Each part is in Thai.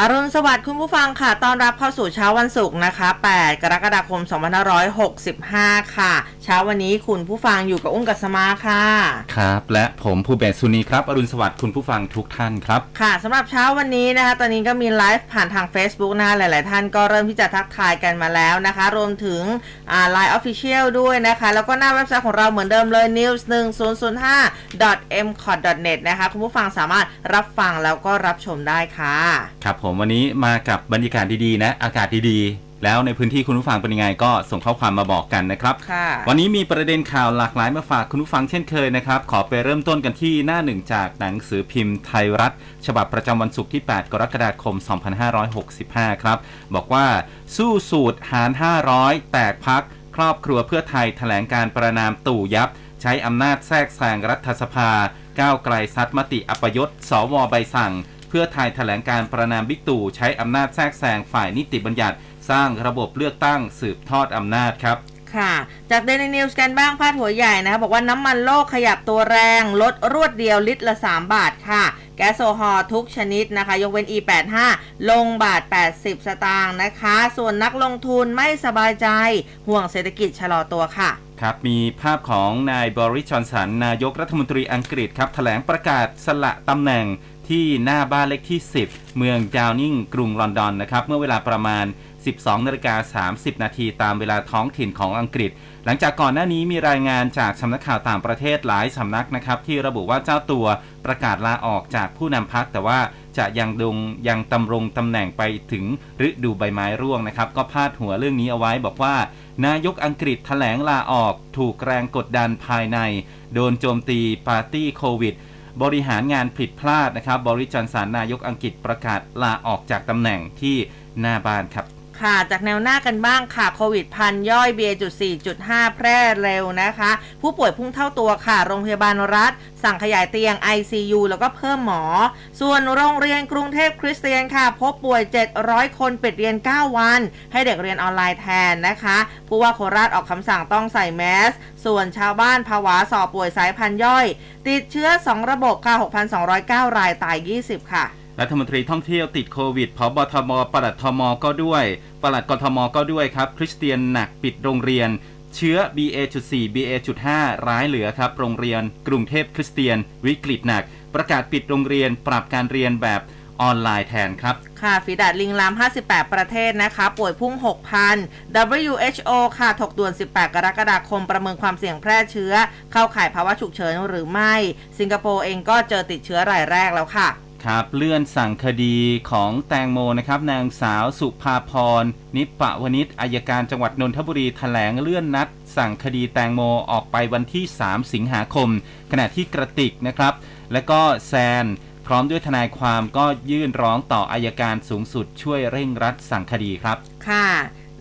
อรุณสวัสดิ์คุณผู้ฟังค่ะ ต้อนรับเข้าสู่เช้าวันศุกร์นะคะ 8 กรกฎาคม 2565 ค่ะ เช้าวันนี้คุณผู้ฟังอยู่กับอุ้งกัสมาค่ะ ครับ และผมภูเบศสุนีครับ อรุณสวัสดิ์คุณผู้ฟังทุกท่านครับ ค่ะสำหรับเช้าวันนี้นะคะ ตอนนี้ก็มีไลฟ์ผ่านทาง Facebook นะคะหลาย ๆ ท่านก็เริ่มที่จะทักทายกันมาแล้วนะคะ รวมถึงไลน์ Official ด้วยนะคะ แล้วก็หน้าเว็บไซต์ของเราเหมือนเดิมเลย news 1 0 0 5 m c o t net นะคะ คุณผู้ฟังสามารถรับฟังแล้วก็รับชมได้ค่ะ ครับผมวันนี้มากับบรรยากาศดีๆนะ อากาศดีๆ แล้วในพื้นที่คุณผู้ฟังเป็นยังไงก็ส่งข้อความมาบอกกันนะครับค่ะวันนี้มีประเด็นข่าวหลากหลายมาฝากคุณผู้ฟังเช่นเคยนะครับ ขอไปเริ่มต้นกันที่หน้าหนึ่งจากหนังสือพิมพ์ไทยรัฐ ฉบับประจำวันศุกร์ที่ 8 กรกฎาคม 2565 ครับ บอกว่าสู้สูตรหาร 500 แตกพรรค ครอบครัวเพื่อไทยแถลงการณ์ประณามตู่ยับ ใช้อำนาจแทรกแซงรัฐสภาก้าวไกลซัดมติอัปยศสวใบสั่งเพื่อไทยแถลงการณ์ประณามบิ๊กตู่ใช้อำนาจแทรกแซงฝ่ายนิติบัญญัติสร้างระบบเลือกตั้งสืบทอดอำนาจครับค่ะ จากเดลินิวส์กันบ้างพาดหัวใหญ่นะคะบอกว่าน้ำมันโลกขยับตัวแรง ลดรวดเดียวลิตรละ 3 บาทค่ะ แก๊สโซฮอล์ทุกชนิดนะคะ ยกเว้น E85 ลงบาท 80 สตางค์นะคะ ส่วนนักลงทุนไม่สบายใจ ห่วงเศรษฐกิจชะลอตัวค่ะครับมีภาพของนายบริชจอนสัน นายกรัฐมนตรีอังกฤษครับแถลงประกาศสละตำแหน่ง ที่หน้าบ้านเลขที่ 10 เมืองดาวนิงกรุงลอนดอนนะครับ เมื่อเวลาประมาณ 12นาฬิกา30 นาทีตามเวลาท้องถิ่นของอังกฤษ หลังจากก่อนหน้านี้มีรายงานจากสำนักข่าวต่างประเทศหลายสำนักนะครับ ที่ระบุว่าเจ้าตัวประกาศลาออกจากผู้นำพักแต่ว่าจะยังดงยังตำรงตำแหน่งไปถึงฤดูใบไม้ร่วงนะครับ ก็พาดหัวเรื่องนี้เอาไว้บอกว่า นายกอังกฤษแถลงลาออก ถูกแรงกดดันภายใน โดนโจมตีปาร์ตี้โควิด บริหารงานผิดพลาดนะครับบริจอนสันนายกอังกฤษประกาศลาออกจากตำแหน่งที่หน้าบ้านครับ ค่ะจากแนวหน้ากันบ้างค่ะโควิดพันย่อย BA.4.5 แพร่เร็วนะคะ ผู้ป่วยพุ่งเท่าตัวค่ะ โรงพยาบาลรัฐ สั่งขยายเตียง ICU แล้วก็เพิ่มหมอ ส่วนโรงเรียนกรุงเทพคริสเตียนค่ะ พบป่วย 700 คนปิดเรียน 9 วัน ให้เด็กเรียนออนไลน์แทนนะคะผู้ว่าโคราชออกคำสั่งต้องใส่แมสส่วนชาวบ้านภาวะสอบป่วยสายพันย่อย ติดเชื้อ 2 ระบบค่ะ 6,209 รายตาย 20 ค่ะ รัฐมนตรีท่องเที่ยวติดโควิดพบทมปลัดทมก็ด้วยปลัดกทมก็ด้วยครับ คริสเตียนหนักปิดโรงเรียน เชื้อ BA.4 BA.5 ร้ายเหลือครับ โรงเรียนกรุงเทพคริสเตียน วิกฤตหนัก ประกาศปิดโรงเรียนปรับการเรียนแบบออนไลน์แทนครับ ค่ะฝีดาดลิงลาม 58 ประเทศนะคะ ป่วยพุ่ง 6,000 WHO ค่ะ ถกด่วน 18 กรกฎาคม ประเมินความเสี่ยงแพร่เชื้อ เข้าข่ายภาวะฉุกเฉินหรือไม่ สิงคโปร์เองก็เจอติดเชื้อรายแรกแล้วค่ะ ครับเลื่อนสั่งคดีของแตงโมนะครับนางสาวสุภาพรนิปะวนิชอายการจังหวัดนนทบุรีแถลงเลื่อนนัด สั่งคดีแตงโมออกไปวันที่ 3 สิงหาคม ขณะที่กระติกนะครับ และก็แซน พร้อมด้วยทนายความก็ยื่นร้องต่ออายการสูงสุดช่วยเร่งรัดสั่งคดีครับ ค่ะ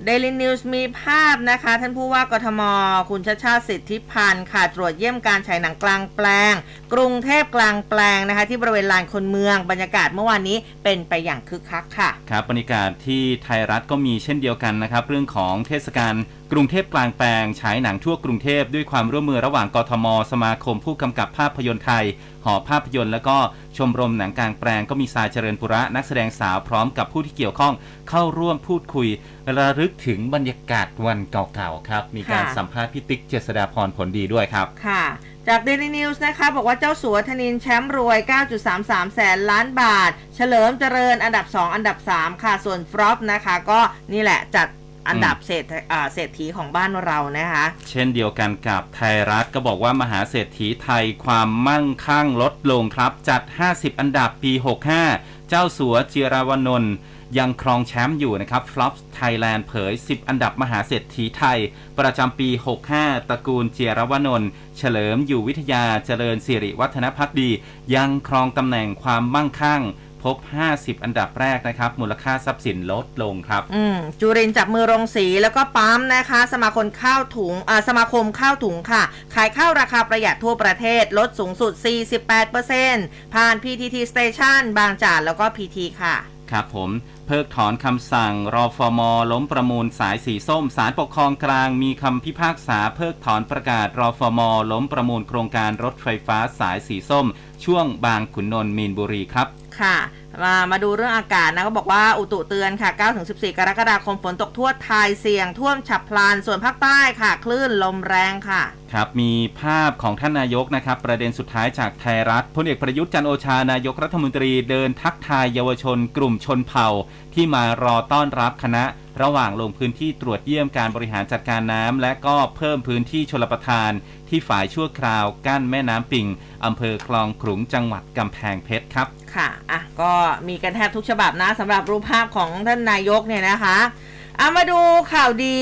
Daily News มีภาพนะคะ ท่านผู้ว่ากทม คุณชาชาติสิทธิพันธ์ค่ะ ตรวจเยี่ยมการฉายหนังกลางแปลง กรุงเทพกลางแปลงนะคะที่บริเวณลานคนเมืองบรรยากาศเมื่อวานนี้เป็นไปอย่างคึกคักค่ะ ครับบรรยากาศที่ไทยรัฐก็มีเช่นเดียวกันนะครับ เรื่องของเทศกาลกรุงเทพกลางแปลงฉายหนังทั่วกรุงเทพด้วยความร่วมมือระหว่างกทม สมาคมผู้กำกับภาพยนตร์ไทย หอภาพยนตร์แล้วก็ชมรมหนังกลางแปลงก็มีสายเจริญปุระนักแสดงสาวพร้อมกับผู้ที่เกี่ยวข้องเข้าร่วมพูดคุย ระลึกถึงบรรยากาศวันเก่าๆครับ มีการค่ะ สัมภาษณ์พี่ติ๊กเจษฎาพรผลดีด้วยครับ ค่ะ จาก Daily News นะคะบอกว่าเจ้าสัวธนินแชมป์รวย 9.33 แสนล้านบาท เฉลิมเจริญอันดับ 2 อันดับ 3 ค่ะ ส่วนฟรอปนะคะ ก็นี่แหละจัดอันดับเศรษฐอ่าเศรษฐีของบ้านเรานะคะ เช่นเดียวกันกับไทยรัฐก็บอกว่ามหาเศรษฐีไทยความมั่งคั่งลดลงครับ จัด 50 อันดับปี 65 เจ้าสัวจิรวนนท์ ยังครองแชมป์อยู่นะครับ Flops Thailand เผย 10 อันดับมหาเศรษฐีไทย ประจำปี 65 ตระกูลเจียรวนนท์เฉลิมอยู่วิทยาเจริญสิริวัฒนพักดี ยังครองตำแหน่งความมั่งคั่งพบ 50 อันดับแรกนะครับ มูลค่าทรัพย์สินลดลงครับ อืม จุรินจับมือรงสีแล้วก็ปั๊มนะคะ สมาคมข้าวถุงอ่าสมาคมข้าวถุงค่ะ ขายข้าวราคาประหยัดทั่วประเทศ ลดสูงสุด 48%ผ่าน PTT Station บางจากแล้วก็ PT ค่ะ ครับผมเพิกถอนคำสั่งรอฟมล้มประมูลสายสีส้มศาลปกครองกลางมีคำพิพากษาเพิกถอนประกาศรอฟมล้มประมูลโครงการรถไฟฟ้าสายสีส้ม ช่วงบางขุนนนท์มีนบุรีครับ ค่ะ มามาดูเรื่องอากาศนะก็บอกว่าอุตุเตือนค่ะ 9-14 กรกฎาคมฝนตกทั่วไทยเสี่ยงท่วมฉับพลันส่วนภาคใต้ค่ะ คลื่นลมแรงค่ะ ครับมีภาพของท่านนายกนะครับ ประเด็นสุดท้ายจากไทยรัฐพลเอกประยุทธ์จันโอชานายกรัฐมนตรีเดินทักทายเยาวชน กลุ่มชนเผ่า ที่มารอต้อนรับคณะ ระหว่างลงพื้นที่ตรวจเยี่ยมการบริหารจัดการน้ำและก็เพิ่มพื้นที่ชลประทาน ที่ฝายชั่วคราวกั้นแม่น้ำปิงอำเภอคลองขลุงจังหวัดกำแพงเพชรครับ ค่ะอะก็มีกันแทบทุกฉบับนะสำหรับรูปภาพของท่านนายกเนี่ยนะคะ เอามาดูข่าวดี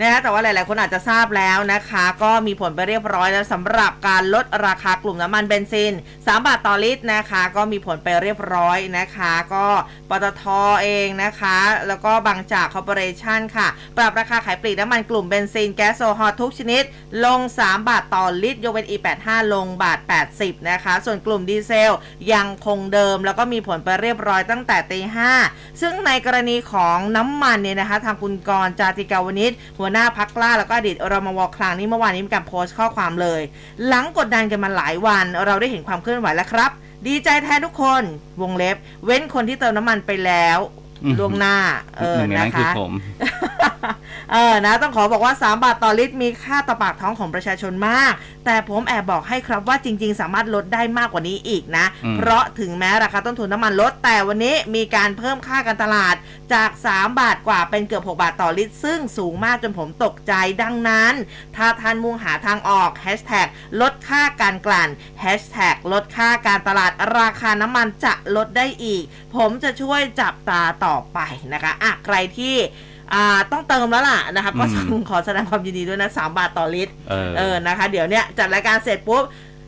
นะคะแต่ว่าหลาย ๆ คนอาจจะทราบแล้วนะคะ ก็มีผลไปเรียบร้อยแล้วสำหรับการลดราคากลุ่มน้ำมันเบนซิน 3 บาทต่อลิตรนะคะ ก็มีผลไปเรียบร้อยนะคะ ก็ปตทเองนะคะ แล้วก็บางจากคอร์ปอเรชันค่ะ ปรับราคาขายปลีกน้ำมันกลุ่มเบนซิน แก๊สโซฮอลทุกชนิด ลง 3 บาทต่อลิตรยกเว้น E85 ลงบาท 80 นะคะ ส่วนกลุ่มดีเซลยังคงเดิม แล้วก็มีผลไปเรียบร้อยตั้งแต่ตีห้าซึ่งในกรณีของน้ำมันเนี่ยนะคะางคุณกรจาติกาวนิชหัวหน้าพักกล้าแล้วก็อดีตรมวคลางนี่เมื่อวานนี้มีการโพสต์ข้อความเลย หลังกดดันกันมาหลายวัน เราได้เห็นความเคลื่อนไหวแล้วครับ ดีใจแทนทุกคน วงเล็บ เว้นคนที่เติมน้ำมันไปแล้ว ล่วงหน้า เอหอนึ่งในนะนั้นคือคะผมเออนะต้องขอบอกว่า 3 บาทต่อลิตรมีค่าต่อปากท้องของประชาชนมาก แต่ผมแอบบอกให้ครับว่าจริง ๆ สามารถลดได้มากกว่านี้อีกนะอืมเพราะถึงแม้ราคาต้นทุนน้ำมันลด แต่วันนี้มีการเพิ่มค่าการตลาดจาก 3 บาทกว่าเป็นเกือบ 6 บาทต่อลิตร ซึ่งสูงมากจนผมตกใจดังนั้น ถ้าท่านมุ่งหาทางออกแฮชแท็กลดค่าการกลั่นแฮชแท็กลดค่าการตลาดราคาน้ำมันจะลดได้อีก ผมจะช่วยจับตาต่อไปนะคะอะใครที่อ่าต้องเติมแล้วล่ะนะคะก็อืมขอแสดงความยินดีด้วยนะ3บาทต่อลิตรเออเออนะคะ เดี๋ยวเนี้ยจัดรายการเสร็จปุ๊บ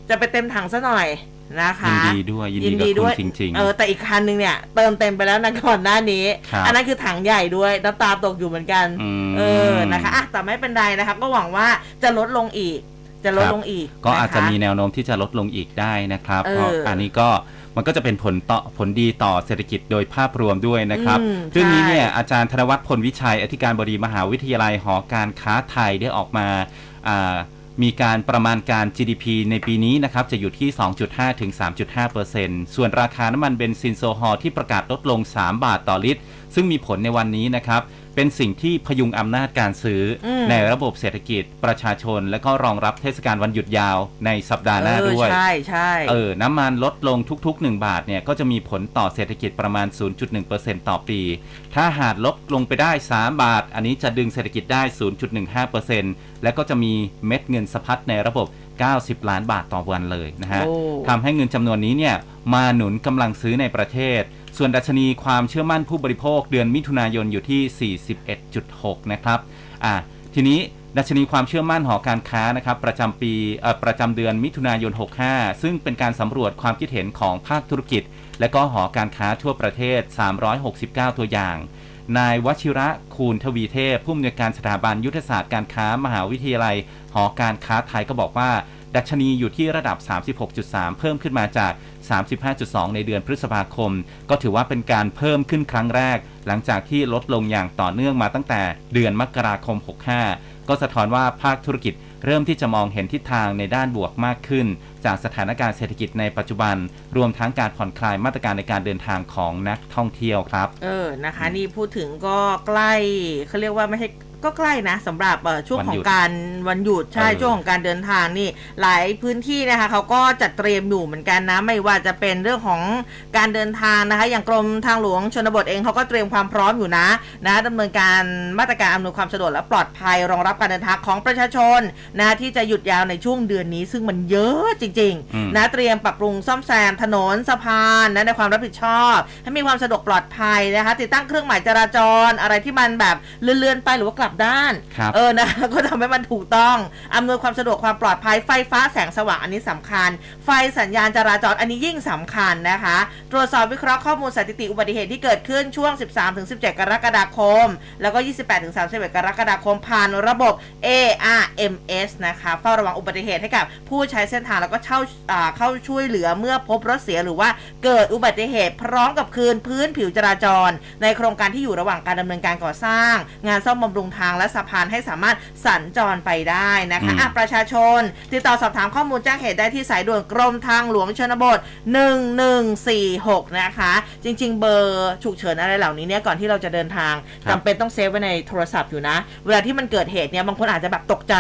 จะไปเต็มถังซะหน่อยนะคะยินดีด้วยยินดีกับคุณจริงเออแต่อีกคันนึงเนี่ยเติมเต็มไปแล้วนะก่อนหน้านี้ครับอันนั้นคือถังใหญ่ด้วยน้ำตาตกอยู่เหมือนกันอืมเออนะคะอะแต่ไม่เป็นไรนะครับก็หวังว่าจะลดลงอีก จะลดครับลงอีก ก็อาจจะนคมีแนวโน้มที่จะลดลงอีกได้นะครับเออเพราะอันนี้ก็ มันก็จะเป็นผลต่อผลดีต่อเศรษฐกิจโดยภาพรวมด้วยนะครับอืมเรื่องนี้เนี่ยใช่อาจารย์ธนวัฒน์พลวิชัย อธิการบดีมหาวิทยาลัยหอการค้าไทยได้ออกมาอ่ามีการประมาณการ GDP ในปีนี้นะครับจะอยู่ที่ 2.5 ถึง 3.5%ส่วนราคาน้ำมันเบนซินโซฮอลที่ประกาศลดลง 3 บาทต่อลิตร ซึ่งมีผลในวันนี้นะครับ เป็นสิ่งที่พยุงอำนาจการซื้ออมในระบบเศรษฐกิจประชาชน และก็รองรับเทศกาลวันหยุดยาวในสัปดาห์หน้าเออด้วย ใช่ใช่เออ น้ำมันลดลงทุก ๆ 1 บาทเนี่ยก็จะมีผลต่อเศรษฐกิจประมาณ 0.1%ต่อปี ถ้าหากลดลงไปได้ 3 บาท อันนี้จะดึงเศรษฐกิจได้ 0.15%และก็จะมีเม็ดเงินสะพัดในระบบ 90 ล้านบาทต่อวันเลยนะฮะโอ้ทำให้เงินจำนวนนี้เนี่ยมาหนุนกำลังซื้อในประเทศ ส่วนดัชนีความเชื่อมั่นผู้บริโภคเดือนมิถุนายนอยู่ที่ 41.6 นะครับ อะทีนี้ดัชนีความเชื่อมั่นหอการค้านะครับประจำปีประจำเดือนมิถุนายน 65 ซึ่งเป็นการสำรวจความคิดเห็นของภาคธุรกิจ และก็หอการค้าทั่วประเทศ 369 ตัวอย่าง นายวชิระคูณทวีเทพ ผู้อำนวยการสถาบันยุทธศาสตร์การค้ามหาวิทยาลัย หอการค้าไทยก็บอกว่า ดัชนีอยู่ที่ระดับ 36.3 เพิ่มขึ้นมาจาก 35.2 ในเดือนพฤษภาคม ก็ถือว่าเป็นการเพิ่มขึ้นครั้งแรก หลังจากที่ลดลงอย่างต่อเนื่องมาตั้งแต่เดือนมกราคม 65 ก็สะท้อนว่าภาคธุรกิจเริ่มที่จะมองเห็นทิศทางในด้านบวกมากขึ้น จากสถานการณ์เศรษฐกิจในปัจจุบัน รวมทั้งการผ่อนคลายมาตรการในการเดินทางของนักท่องเที่ยวครับ เออนะคะ นี่พูดถึงก็ใกล้เขาเรียกว่าไม่ใช่ ก็ใกล้นะสำหรับเอ่อช่วงวันขอหยุงดการวันหยุดใช่เออช่วงของการเดินทางนี่ หลายพื้นที่นะคะเขาก็จัดเตรียมอยู่เหมือนกันนะ ไม่ว่าจะเป็นเรื่องของการเดินทางนะคะ อย่างกรมทางหลวงชนบทเองเขาก็เตรียมความพร้อมอยู่นะนะดำเนินการมาตรการอำนวยความสะดวกและปลอดภัย รองรับการเดินทางของประชาชนนะที่จะหยุดยาวในช่วงเดือนนี้ ซึ่งมันเยอะจริงอืมๆนะเตรียมปรับปรุงซ่อมแซมถนนสะพานนะในความรับผิดชอบ ให้มีความสะดวกปลอดภัยนะคะติดตั้งเครื่องหมายจราจรอะไรที่มันแบบเลื่อนๆไปหรือว่ากลับบด้านครับเออนะก็ทำให้มันถูกต้อง อำนวยความสะดวกความปลอดภัยไฟฟ้าแสงสว่างอันนี้สำคัญ ไฟสัญญาณจราจรอันนี้ยิ่งสำคัญนะคะ ตรวจสอบวิเคราะห์ข้อมูลสถิติอุบัติเหตุที่เกิดขึ้นช่วง 13-17 กรกฎาคม แล้วก็ 28-31 กรกฎาคมผ่านระบบ ARMS นะคะเฝ้าระวังอุบัติเหตุให้กับผู้ใช้เส้นทางแล้วก็เช่าอ่าเข้าช่วยเหลือเมื่อพบรถเสียหรือว่าเกิดอุบัติเหตุพร้อมกับคืนพื้นผิวจราจร ในโครงการที่อยู่ระหว่างการดำเนินการก่อสร้าง งานซ่อมบำรุงทางและสะพานให้สามารถสัญจรไปได้นะคะอืมอะประชาชน ติดต่อสอบถามข้อมูลแจ้งเหตุได้ที่สายด่วนกรมทางหลวงชนบท 1146 นะคะ จริง ๆ เบอร์ฉุกเฉินอะไรเหล่านี้เนี่ยก่อนที่เราจะเดินทางครับจำเป็นต้อง save ไว้ในโทรศัพท์อยู่นะ เวลาที่มันเกิดเหตุเนี่ยบางคนอาจจะแบบตกใจ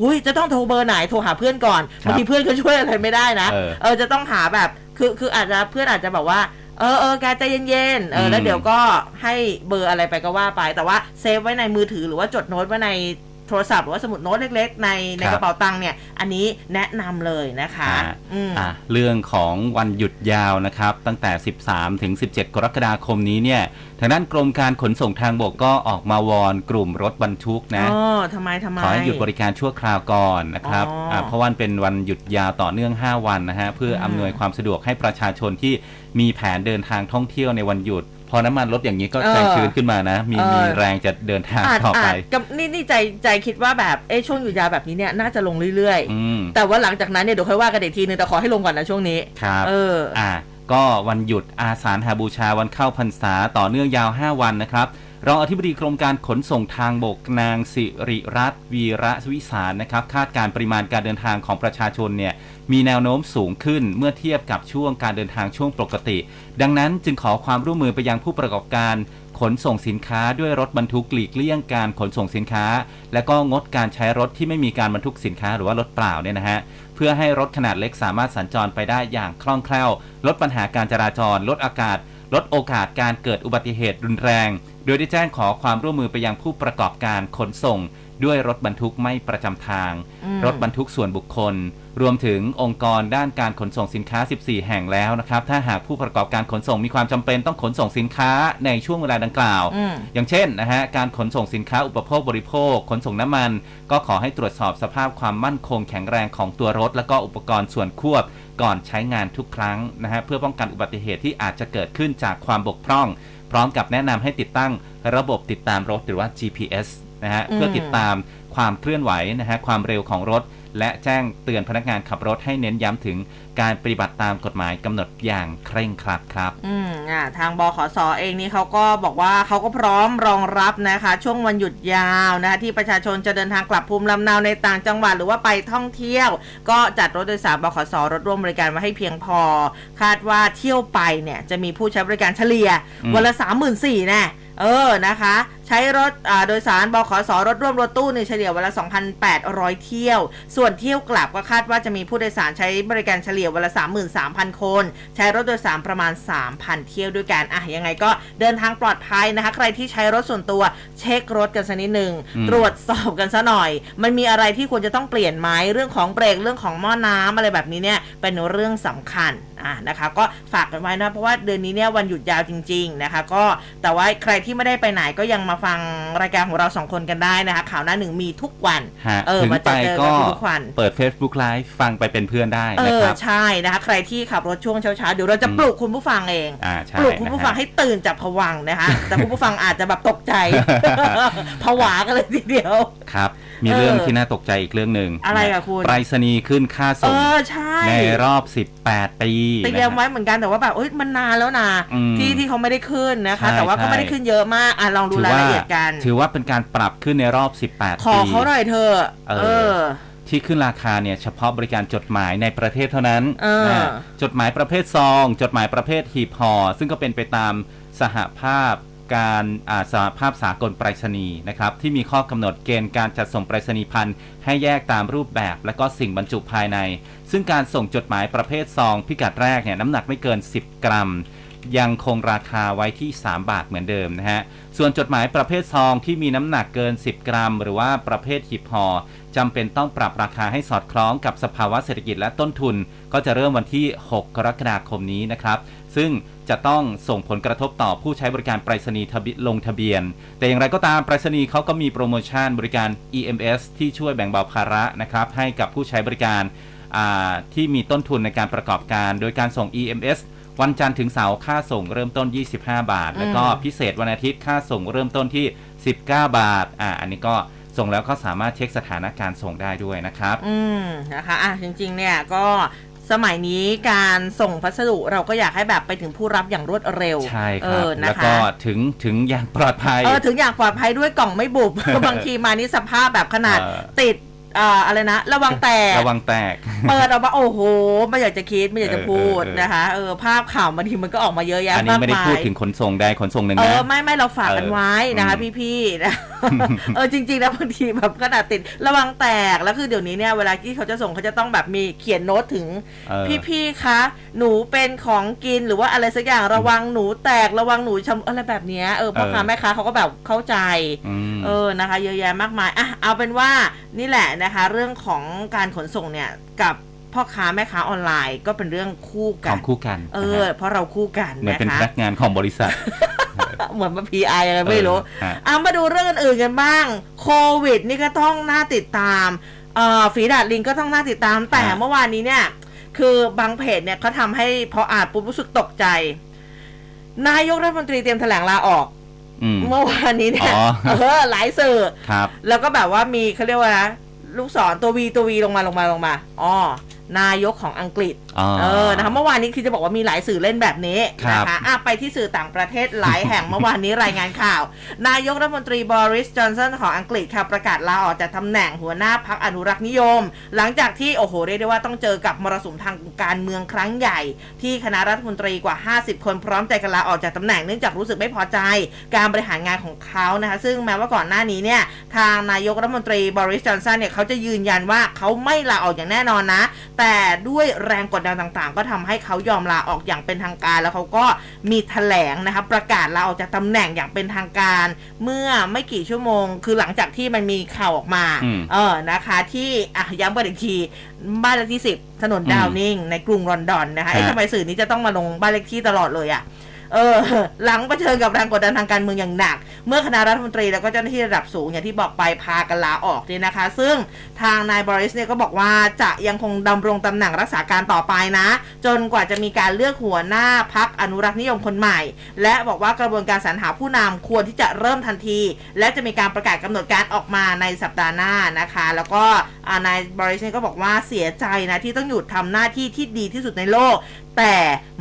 หุยจะต้องโทรเบอร์ไหนโทรหาเพื่อนก่อนครับบางทีเพื่อนก็ช่วยอะไรไม่ได้นะเออเออจะต้องหาแบบคือคืออาจจะเพื่อนอาจจะแบบว่า เออเออแกใจเย็นๆเอออมแล้วเดี๋ยวก็ให้เบอร์อะไรไปก็ว่าไป แต่ว่าเซฟไว้ในมือถือหรือว่าจดโน้ตไว้ในโทรศัพท์หรือว่าสมุดโน้ตเล็กๆ ในในครับกระเป๋าตังค์เนี่ยอันนี้แนะนำเลยนะคะอ่าอืมอะเรื่องของวันหยุดยาวนะครับ ตั้งแต่ 13 ถึง 17 กรกฎาคมนี้เนี่ยทางด้านกรมการขนส่งทางบกก็ออกมาวอนกลุ่มรถบรรทุกนะอ๋อทำไมทำไมขอให้หยุดบริการชั่วคราวก่อนนะครับอ๋ออ่าเพราะว่ามันเป็นวันหยุดยาวต่อเนื่อง 5 วันนะฮะเพื่ออมอำนวยความสะดวกให้ประชาชนที่มีแผนเดินทางท่องเที่ยวในวันหยุด พอน้ำมันลดอย่างนี้ก็เออใจชื้นขึ้นมานะ มีเออมีแรงจะเดินทางอาจต่อไปอาจกับนี่นี่ใจใจคิดว่าแบบเอ้ช่วงหยุดยาวแบบนี้เนี่ยน่าจะลงเรื่อยอืมๆแต่ว่าหลังจากนั้นเนี่ยเดี๋ยวค่อยว่ากันอีกทีนึงแต่ขอให้ลงก่อนนะช่วงนี้ครับเอออ่าก็วันหยุดอาสาฬหาบูชาวันเข้าพรรษาต่อเนื่องยาว 5 วันนะครับ รองอธิบดีกรมการขนส่งทางบกนางสิริรัตน์วีระวิสารนะครับคาดการณ์ปริมาณการเดินทางของประชาชนเนี่ยมีแนวโน้มสูงขึ้นเมื่อเทียบกับช่วงการเดินทางช่วงปกติ ดังนั้นจึงขอความร่วมมือไปยังผู้ประกอบการขนส่งสินค้าด้วยรถบรรทุกหลีกเลี่ยงการขนส่งสินค้า และก็งดการใช้รถที่ไม่มีการบรรทุกสินค้าหรือว่ารถเปล่าเนี่ยนะฮะเพื่อให้รถขนาดเล็กสามารถสัญจรไปได้อย่างคล่องแคล่ว ลดปัญหาการจราจร ลดอากาศ ลดโอกาสการเกิดอุบัติเหตุรุนแรง โดยได้แจ้งขอความร่วมมือไปยังผู้ประกอบการขนส่ง ด้วยรถบรรทุกไม่ประจำทางอืมรถบรรทุกส่วนบุคคล รวมถึงองค์กรด้านการขนส่งสินค้า 14 แห่งแล้วนะครับ ถ้าหากผู้ประกอบการขนส่งมีความจำเป็นต้องขนส่งสินค้าในช่วงเวลาดังกล่าวอืมอย่างเช่นนะฮะการขนส่งสินค้าอุปโภคบริโภค ขนส่งน้ำมัน ก็ขอให้ตรวจสอบสภาพความมั่นคงแข็งแรงของตัวรถ และก็อุปกรณ์ส่วนควบก่อนใช้งานทุกครั้งนะฮะเพื่อป้องกันอุบัติเหตุที่อาจจะเกิดขึ้นจากความบกพร่อง พร้อมกับแนะนำให้ติดตั้งระบบติดตามรถหรือว่า GPS นะฮะอืมเพื่อติดตามความเคลื่อนไหวนะฮะความเร็วของรถ และแจ้งเตือนพนักงานขับรถให้เน้นย้ำถึงการปฏิบัติตามกฎหมายกำหนดอย่างเคร่งครัดครับ อืมอ่าทางบขสเองนี่เขาก็บอกว่าเขาก็พร้อมรองรับนะคะ ช่วงวันหยุดยาวนะคะที่ประชาชนจะเดินทางกลับภูมิลำเนาในต่างจังหวัดหรือว่าไปท่องเที่ยว ก็จัดรถโดยสารบขสรถร่วมบริการไว้ให้เพียงพอ คาดว่าเที่ยวไปเนี่ยจะมีผู้ใช้บริการเฉลี่ยวันละสามหมื่นสี่แน่เออนะคะ ช้รถอ่าโดยสารบขสรถร่วมรถตู้เนี่ยเฉลี่ยวันละ 2,800 เที่ยว ส่วนเที่ยวกลับก็คาดว่าจะมีผู้โดยสารใช้บริการเฉลี่ยวันละ 33,000 คน ใช้รถโดยสารประมาณ 3,000 เที่ยวด้วยกันอะยังไงก็เดินทางปลอดภัยนะคะ ใครที่ใช้รถส่วนตัวเช็ครถกันสักนิดหนึ่งอืมตรวจสอบกันซะหน่อย มันมีอะไรที่ควรจะต้องเปลี่ยนไหมเรื่องของเบรกเรื่องของหม้อน้ำอะไรแบบนี้เนี่ยเป็นเรื่องสำคัญอะนะคะ ก็ฝากกันไว้นะเพราะว่าเดือนนี้เนี่ยวันหยุดยาวจริง ๆนะคะ ก็แต่ว่าใครที่ไม่ได้ไปไหนก็ยังมาฟังรายการของเราสองคนกันได้นะคะ ข่าวหน้าหนึ่งมีทุกวันฮะเออถึงมาเจไปอเจอก็กันทุกวัน เปิด Facebook Live ฟังไปเป็นเพื่อนได้เอนะอครับใช่นะคะ ใครที่ขับรถช่วงเช้าๆ เดี๋ยวเราจะอืมปลุกคุณผู้ฟังเองอ่าใช่ปลุกคุณผู้ฟังนะฮะให้ตื่นจากผวังค์นะคะ แต่คุณผู้ฟังอาจจะแบบตกใจผวากันเลยทีเดียว ครับ มีเออเรื่องที่น่าตกใจอีกเรื่องหนึ่งอะไรนอะคุณไปรษณีย์ขึ้นค่าเอส่งอใช่ในรอบ 18 ปีเตรียมนะไว้ฮะเหมือนกันแต่ว่าแบบเอ้ยมันนานแล้วนะอืมที่ที่เขาไม่ได้ขึ้นนะคะใช่แต่ว่าก็ใช่ไม่ได้ขึ้นเยอะมากอะลองดูรายละเอียดกัน ถือว่าเป็นการปรับขึ้นในรอบ 18ขอปีเขาหน่อยเถอะเออเออ ที่ขึ้นราคาเนี่ยเฉพาะบริการจดหมายในประเทศเท่านั้นเออนะจดหมายประเภทซอง จดหมายประเภทหีบห่อซึ่งก็เป็นไปตามสหภาพการอ่าสหภาพสากลไปรษณีย์นะครับที่มีข้อกำหนดเกณฑ์การจัดส่งไปรษณียพันธ์ให้แยกตามรูปแบบ และก็สิ่งบรรจุภายใน ซึ่งการส่งจดหมายประเภทซองพิกัดแรกเนี่ยน้ำหนักไม่เกิน 10 กรัม ยังคงราคาไว้ที่ 3 บาทเหมือนเดิมนะฮะ ส่วนจดหมายประเภทซองที่มีน้ำหนักเกิน 10 กรัม หรือว่าประเภทหีบห่อจำเป็นต้องปรับราคาให้สอดคล้องกับสภาวะเศรษฐกิจและต้นทุน ก็จะเริ่มวันที่ 6 กรกฎาคมนี้นะครับ ซึ่งจะต้องส่งผลกระทบต่อผู้ใช้บริการไปรษณีย์ลงทะเบียน แต่อย่างไรก็ตามไปรษณีย์เขาก็มีโปรโมชั่นบริการ EMS ที่ช่วยแบ่งเบาภาระนะครับให้กับผู้ใช้บริการที่มีต้นทุนในการประกอบการ โดยการส่ง EMS วันจันทร์ถึงเสาร์ค่าส่งเริ่มต้น 25 บาท แล้วก็พิเศษวันอาทิตย์ค่าส่งเริ่มต้นที่ 19 บาทอ่าอันนี้ก็ส่งแล้วก็สามารถเช็คสถานะการส่งได้ด้วยนะครับ อืมนะคะอะจริงๆเนี่ยก็สมัยนี้การส่งพัสดุเราก็อยากให้แบบไปถึงผู้รับอย่างรวดเร็ว ใช่คเอรับอนะแล้วคะก็ถึงถึงอย่างปลอดภัย เออถึงอย่างปลอดภัยด้วยกล่องไม่บุบ บางทีมานี่สภาพแบบขนาดเออติดเอ่ออะไรนะ ระวังแตก ระวังแตก เปิดออกมาโอ้โห ไม่อยากจะคิดไม่อยากจะพูดเออเออนะคะเออภาพข่าวบางทีมันก็ออกมาเยอะแยะอันนี้มากไม่ได้มายพูดถึงขนส่งใดขนส่งหนึ่งเอนะอไม่ไม่เราฝากกันเออไว้นะคะอืมพี่ๆนะ เออจริงๆแล้วบางทีแบบขนาดติดระวังแตกแล้วคือเดี๋ยวนี้เนี่ยเวลาที่เขาจะส่งเขาจะต้องแบบมีเขียนโน้ตถึงเออพี่ๆคะหนูเป็นของกินหรือว่าอะไรสักอย่างระวังหนูแตกระวังหนูชำอะไรแบบเนี้ยเออพ่อค้าเออแม่ค้าเขาก็แบบเข้าใจอืมเออนะคะ เยอะแยะมากมายอะเอาเป็นว่านี่แหละนะคะ เรื่องของการขนส่งเนี่ยกับพ่อค้าแม่ค้าออนไลน์ก็เป็นเรื่องคู่ขกัอนงคู่กัน เอนะอฮะเพราะเราคู่กันเหมือนนะเป็นพคะนักงานของบริษัท เหมือนมาพีไออะไรไม่รู้เออฮะเอามาดูเรื่องอื่นๆกันบ้าง โควิด นี่ก็ต้องน่าติดตามเอ่อฝีดาดลิงก็ต้องน่าติดตามแต่เมื่อวานนี้เนี่ย คือบางเพจเนี่ยเขาทำให้พออ่านปุ๊บรู้สึกตกใจ นายกรัฐมนตรีเตรียมแถลงลาออกอืมเมื่อวานนี้เนี่ยอ๋อเออหลายสื่อครับแล้วก็แบบว่ามีเขาเรียกว่านะลูกศรตัววีตัววีลงมาลงมาลงมาอ๋อ นายกของอังกฤษอ๋อเออนะคะเมื่อวานนี้คือจะบอกว่ามีหลายสื่อเล่นแบบนี้ครับนะคะอะไปที่สื่อต่างประเทศหลายแห่งเมื่อวานนี้รายงานข่าว นายกรัฐมนตรีบริสจอนสันของอังกฤษค่ะประกาศลาออกจากตำแหน่งหัวหน้าพักอนุรักษ์นิยม หลังจากที่โอ้โหเรียกได้ว่าต้องเจอกับมรสุมทางการเมืองครั้งใหญ่ ที่คณะรัฐมนตรีกว่า 50 คนพร้อมใจกันลาออกจากตำแหน่งเนื่องจากรู้สึกไม่พอใจ การบริหารงานของเขานะคะ ซึ่งแม้ว่าก่อนหน้านี้เนี่ยทางนายกรัฐมนตรีบริสจอนสันเนี่ยเขาจะยืนยันว่าเขาไม่ลาออกอย่างแน่นอนนะแต่ด้วยแรงกดดันต่างๆ ก็ทำให้เขายอมลาออกอย่างเป็นทางการ แล้วเขาก็มีแถลงนะคะประกาศลาออกจากตำแหน่งอย่างเป็นทางการ เมื่อไม่กี่ชั่วโมง คือหลังจากที่มันมีข่าวออกมาอืมเออนะคะ ที่อะย้ำกันอีกทีบ้านเลขที่10ถนนอืมดาวนิงในกรุงลอนดอนนะคะเอ๊ะฮะทำไมสื่อนี้จะต้องมาลงบ้านเลขที่ตลอดเลยอะ่ะ เออ หลังเผชิญกับแรงกดดันทางการเมืองอย่างหนัก เมื่อคณะรัฐมนตรีแล้วก็เจ้าหน้าที่ระดับสูงอย่างที่บอกไปพากันลาออกเนี่ยนะคะ ซึ่งทางนายบริสเนี่ยก็บอกว่าจะยังคงดำรงตำแหน่งรักษาการต่อไปนะ จนกว่าจะมีการเลือกหัวหน้าพักอนุรักษ์นิยมคนใหม่ และบอกว่ากระบวนการสรรหาผู้นำควรที่จะเริ่มทันที และจะมีการประกาศกำหนดการออกมาในสัปดาห์หน้านะคะ แล้วก็นายบริสเนี่ยก็บอกว่าเสียใจนะที่ต้องหยุดทำหน้าที่ที่ดีที่สุดในโลก แต่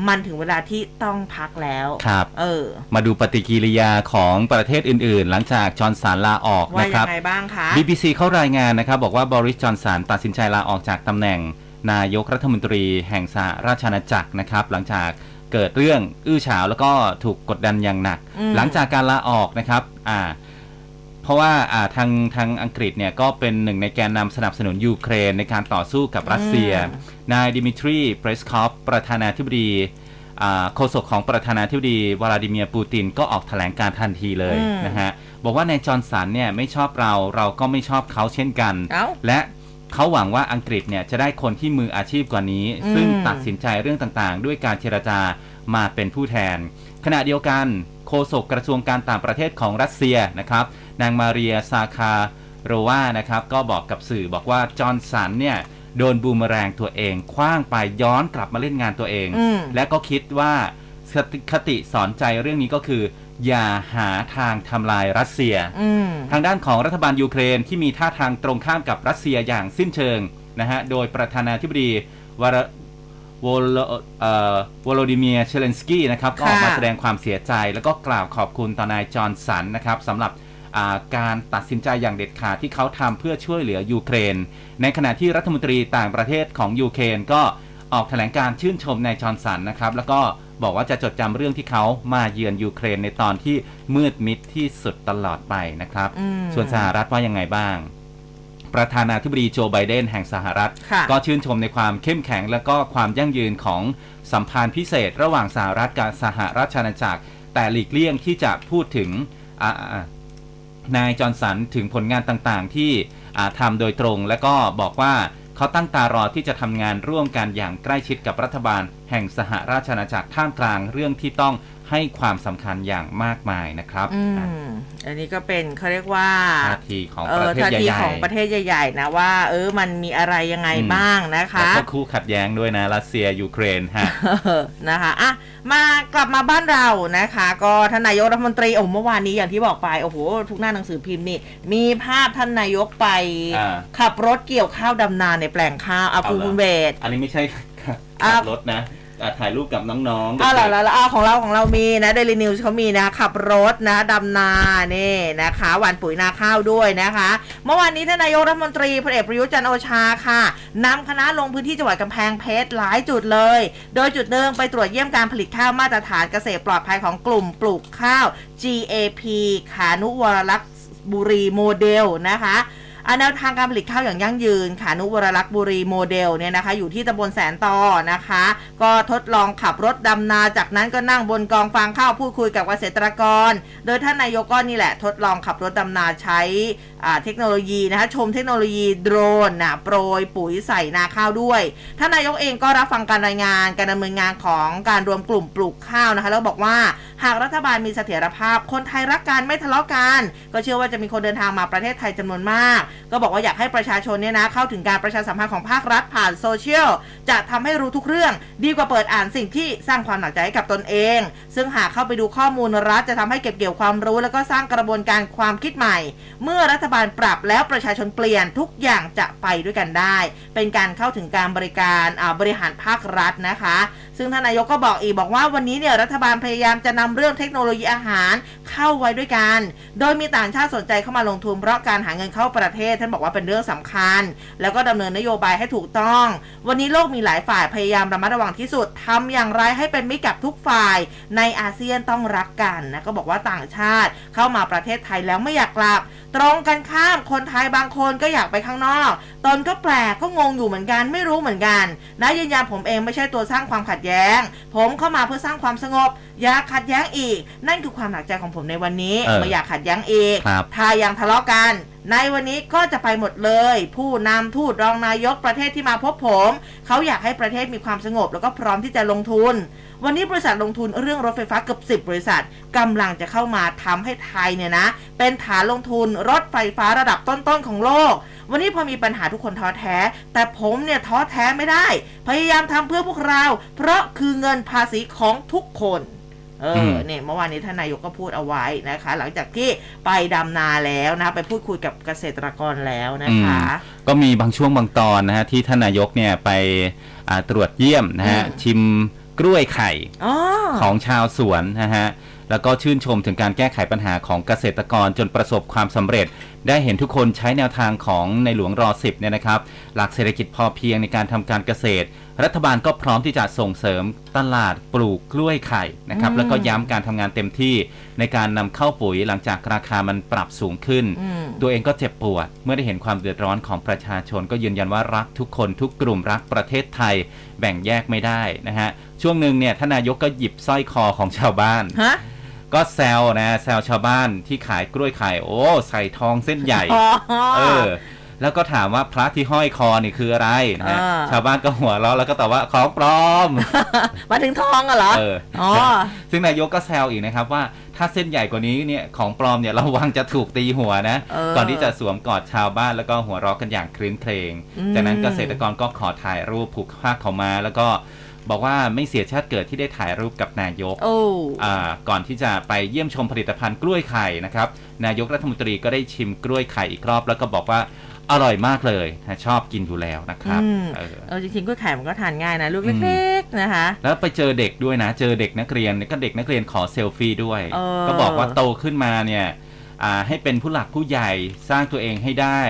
มันถึงเวลาที่ต้องพักแล้วครับเออ มาดูปฏิกิริยาของประเทศอื่น ๆ หลังจากจอร์นสันลาออกว่านะคยัรับงไงบ้างคะ BBC เขารายงานนะครับ บอกว่าบริสจอนสันตัดสินใจลาออกจากตำแหน่ง นายกรัฐมนตรีแห่งสหราชอาณาจักรนะครับ หลังจากเกิดเรื่องอื้อฉาวแล้วก็ถูกกดดันอย่างหนัก อืม หลังจากการลาออกนะครับอ่าเพราะว่าอ่าทางทางอังกฤษเนี่ยก็เป็นหนึ่งในแกนนำสนับสนุนยูเครนในการต่อสู้กับรัสเซีย นายดิมิทรี เพรสคอฟประธานาธิบดีอ่า โฆษกของประธานาธิบดีวลาดิเมียร์ปูตินก็ออกแถลงการณ์ทันทีเลยอืมนะฮะ บอกว่านายจอร์นสันเนี่ยไม่ชอบเราเราก็ไม่ชอบเขาเช่นกันเอ้าและเขาหวังว่าอังกฤษเนี่ยจะได้คนที่มืออาชีพกว่านี้อืมซึ่งตัดสินใจเรื่องต่างๆ ด้วยการเจรจามาเป็นผู้แทน ขณะเดียวกันโฆษกกระทรวงการต่างประเทศของรัสเซียนะครับ นางมาเรียซาคาโรวานะครับก็บอกกับสื่อบอกว่าจอร์นสันเนี่ย โดนบูมเมอแรงตัวเองคว้างไปย้อนกลับมาเล่นงานตัวเองอืมและก็คิดว่าคติคติสอนใจเรื่องนี้ก็คือ อย่าหาทางทำลายรัสเซียอืมทางด้านของรัฐบาลยูเครนที่มีท่าทางตรงข้ามกับรัสเซียอย่างสิ้นเชิงนะฮะโดยประธานาธิบดีวารวโลเอ่อวโลดิเมียร์เซเลนสกี้นะครับก็ออกมาค่ะแสดงความเสียใจ แล้วก็กล่าวขอบคุณต่อนายจอร์นสันนะครับสำหรับอ่า การตัดสินใจอย่างเด็ดขาดที่เขาทำเพื่อช่วยเหลือยูเครน ในขณะที่รัฐมนตรีต่างประเทศของยูเครนก็ออกแถลงการณ์ชื่นชมนายจอร์นสันนะครับแล้วก็บอกว่าจะจดจำเรื่องที่เขามาเยือนยูเครนในตอนที่มืดมิดที่สุดตลอดไปนะครับอืมส่วนสหรัฐว่ายังไงบ้าง ประธานาธิบดีโจไบเดนแห่งสหรัฐค่ะก็ชื่นชมในความเข้มแข็งและก็ความยั่งยืนของสัมพันธ์พิเศษ ระหว่างสหรัฐกับสหราชอาณาจักร แต่หลีกเลี่ยงที่จะพูดถึงอ่าอ่า นายจอร์นสันถึงผลงานต่างๆ ที่ทำโดยตรง และก็บอกว่าเขาตั้งตารอที่จะทำงานร่วมกันอย่างใกล้ชิดกับรัฐบาล แห่งสหราชอาณาจักรท่ามกลางเรื่องที่ต้อง ให้ความสำคัญอย่างมากมายนะครับอือะมอันนี้ก็เป็นเขาเรียกว่าท่าทีของเอปอระเทศท่าใหทีญ่ของประเทศใหญ่ๆนะว่า เออมันมีอะไรยังไงอืมบ้างนะๆแล้วคะก็คู่ขัดแย้งด้วยนะรัสเซียยูเครนฮะเออนะคะอะมากลับมาบ้านเรานะคะ ก็ท่านนายกรัฐมนตรีโอ้เมื่อวานนี้อย่างที่บอกไปโอ้โหทุกหน้าหนังสือพิมพ์นี่ มีภาพท่านนายกไปอ่าขับรถเกี่ยวข้าวดำนาในแปลงข้าวอาเอาภูเหรอคุณเบศอันนี้ไม่ใช่ขับอะรถนะ อะถ่ายรูปกับน้องๆอ้าวเหรอเด็กๆ แล้วอ้าวของเราของเรามีนะเดลินิวส์เขามีนะขับรถนะดำนานี่นะคะหว่านปุ๋ยนาข้าวด้วยนะคะ เมื่อวานนี้ท่านนายกรัฐมนตรีพลเอกประยุทธ์จันทร์โอชาค่ะนำคณะลงพื้นที่จังหวัดกำแพงเพชรหลายจุดเลย โดยจุดหนึ่งไปตรวจเยี่ยมการผลิตข้าวมาตรฐานเกษตรปลอดภัยของกลุ่มปลูกข้าว GAP ขานุวรลักษณ์บุรีโมเดลนะคะอัน แนวทางการผลิตข้าวอย่างยั่งยืนขานุวรลักษ์บุรีโมเดลเนี่ยนะคะ อยู่ที่ตำบลแสนตอนะคะ ก็ทดลองขับรถดำนาจากนั้นก็นั่งบนกองฟางข้าวพูดคุยกับเกษตรกร โดยท่านนายกก็นี่แหละทดลองขับรถดำนาใช้เทคโนโลยีนะคะชมเทคโนโลยีโดรนนะโปรยปุ๋ยใส่นาข้าวด้วยท่านนายกเองก็รับฟังการรายงานการดำเนินงานของการรวมกลุ่มปลูกข้าวนะคะแล้วบอกว่าหากรัฐบาลมีเสถียรภาพ คนไทยรักกันไม่ทะเลาะกันก็เชื่อว่าจะมีคนเดินทางมาประเทศไทยจำนวนมากก็บอกว่าอยากให้ประชาชนเนี่ยนะเข้าถึงการประชาสัมพันธ์ของภาครัฐผ่านโซเชียลจะทำให้รู้ทุกเรื่อง ดีกว่าเปิดอ่านสิ่งที่สร้างความหนักใจให้กับตนเอง ซึ่งหากเข้าไปดูข้อมูลรัฐจะทำให้เก็บเกี่ยวความรู้ แล้วก็สร้างกระบวนการความคิดใหม่ เมื่อรัฐบาลปรับแล้วประชาชนเปลี่ยนทุกอย่างจะไปด้วยกันได้ เป็นการเข้าถึงการบริการอ่าบริหารภาครัฐนะคะ ซึ่งท่านนายกก็บอกอีกบอกว่าวันนี้เนี่ยรัฐบาลพยายามจะนำเรื่องเทคโนโลยีอาหารเข้าไว้ด้วยกัน โดยมีต่างชาติสนใจเข้ามาลงทุนเพราะการหาเงินเข้าประเทศ ท่านบอกว่าเป็นเรื่องสำคัญ แล้วก็ดำเนินนโยบายให้ถูกต้อง วันนี้โลกมีหลายฝ่ายพยายามระมัดระวังที่สุดทำอย่างไรให้เป็นมิตรกับทุกฝ่ายในอาเซียนต้องรักกันนะก็บอกว่าต่างชาติเข้ามาประเทศไทยแล้วไม่อยากกลับ ตรงกันข้ามคนไทยบางคนก็อยากไปข้างนอก ตนก็แปลกก็งงอยู่เหมือนกันไม่รู้เหมือนกันนะยืนยันผมเองไม่ใช่ตัวสร้างความขัดแย้ง ผมเข้ามาเพื่อสร้างความสงบอยากขัดแย้งอีก นั่นคือความหนักใจของผมในวันนี้เออไม่อยากขัดแย้งอีกครับถ้ายังทะเลาะกัน ในวันนี้ก็จะไปหมดเลย ผู้นำทูตรองนายกประเทศที่มาพบผม เขาอยากให้ประเทศมีความสงบแล้วก็พร้อมที่จะลงทุน วันนี้บริษัทลงทุนเรื่องรถไฟฟ้าเกือบ10 บริษัทกำลังจะเข้ามาทำให้ไทยเนี่ยนะ เป็นฐานลงทุนรถไฟฟ้าระดับต้นๆของโลก วันนี้พอมีปัญหาทุกคนท้อแท้ แต่ผมเนี่ยท้อแท้ไม่ได้ พยายามทำเพื่อพวกเรา เพราะคือเงินภาษีของทุกคน เออมเนี่ยเมื่อวานนี้ท่านนายกก็พูดเอาไว้นะคะ หลังจากที่ไปดำนาแล้วนะ ไปพูดคุยกับเกษตรกรแล้วนะคะ ก็มีบางช่วงบางตอนนะฮะที่ท่านนายกเนี่ยไปอ่าตรวจเยี่ยมนะฮะอืมชิมกล้วยไข่อ๋อของชาวสวนนะฮะแล้วก็ชื่นชมถึงการแก้ไขปัญหาของเกษตรกรจนประสบความสำเร็จ ได้เห็นทุกคนใช้แนวทางของในหลวงรอสิบเนี่ยนะครับ หลักเศรษฐกิจพอเพียงในการทำการเกษตร รัฐบาลก็พร้อมที่จะส่งเสริมตลาดปลูกกล้วยไข่นะครับอืมแล้วก็ย้ำการทำงานเต็มที่ในการนำเข้าปุ๋ยหลังจากราคามันปรับสูงขึ้นอืมตัวเองก็เจ็บปวด เมื่อได้เห็นความเดือดร้อนของประชาชน ก็ยืนยันว่ารักทุกคนทุกกลุ่มรักประเทศไทย แบ่งแยกไม่ได้นะฮะช่วงหนึ่งเนี่ยท่านนายกก็หยิบสร้อยคอของชาวบ้านฮะ ก็แซวนะแซวชาวบ้านที่ขายกล้วยไข่โอ้ ใส่ทองเส้นใหญ่อ๋อเออ แล้วก็ถามว่าพระที่ห้อยคอนี่คืออะไรนะฮะอ่าชาวบ้านก็หัวเราะแล้วก็ตอบว่าของปลอม มาถึงทองอะเหรอเอออ๋อซึ่งนายกก็แซวอีกนะครับว่าถ้าเส้นใหญ่กว่านี้เนี่ยของปลอมเนี่ยระวังจะถูกตีหัวนะเออก่อนที่จะสวมกอดชาวบ้านแล้วก็หัวเราะกันอย่างคลื้นเครงอืมจากนั้นเกษตรกรก็ขอถ่ายรูปผูกผ้าเขาวมาแล้วก็ บอกว่าไม่เสียชาติเกิดที่ได้ถ่ายรูปกับนายกโอ้อ่าก่อนที่จะไปเยี่ยมชมผลิตภัณฑ์กล้วยไข่นะครับ นายกรัฐมนตรีก็ได้ชิมกล้วยไข่อีกรอบ แล้วก็บอกว่าอร่อยมากเลยนะชอบกินอยู่แล้วนะครับอืมเออเออจริงๆกล้วยไข่มันก็ทานง่ายนะ ลูกอืมเล็กๆนะคะ แล้วไปเจอเด็กด้วยนะ เจอเด็กนักเรียนก็เด็กนักเรียนขอเซลฟี่ด้วยเออก็บอกว่าโตขึ้นมาเนี่ยอ่าให้เป็นผู้หลักผู้ใหญ่สร้างตัวเองให้ได้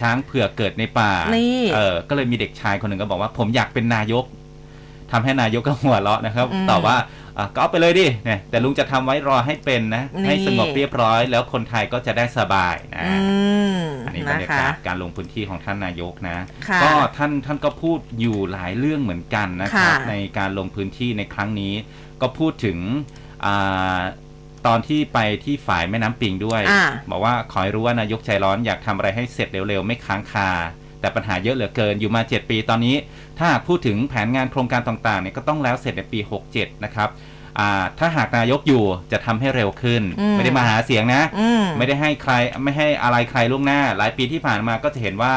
ช้างเผือกเกิดในป่านี่เออ ก็เลยมีเด็กชายคนหนึ่งก็บอกว่าผมอยากเป็นนายก ทำให้นายกก็หัวเราะนะครับอืมตอบว่าอะก็เอาไปเลยดิเนี่ยแต่ลุงจะทำไว้รอให้เป็นนะนี่ให้สงบเรียบร้อย แล้วคนไทยก็จะได้สบายนะอืมอันนี้บรนะรยาคะกาศการลงพื้นที่ของท่านนายกนะค่ะก็ท่านท่านก็พูดอยู่หลายเรื่องเหมือนกันนะครับค่ะในการลงพื้นที่ในครั้งนี้ ก็พูดถึงอาตอนที่ไปที่ฝ่ายแม่น้ำปิงด้วยอ่าบอกว่าขอให้รู้ว่านายกใจร้อนอยากทำอะไรให้เสร็จเร็วๆ ไม่ค้างคา แต่ปัญหาเยอะเหลือเกินอยู่มา 7 ปีตอนนี้ ถ้าหากพูดถึงแผนงานโครงการต่างๆเนี่ยก็ต้องแล้วเสร็จในปี 67 นะครับอ่าถ้าหากนายกอยู่จะทำให้เร็วขึ้นอืมไม่ได้มาหาเสียงนะอืมไม่ได้ให้ใครไม่ให้อะไรใครล่วงหน้า หลายปีที่ผ่านมาก็จะเห็นว่า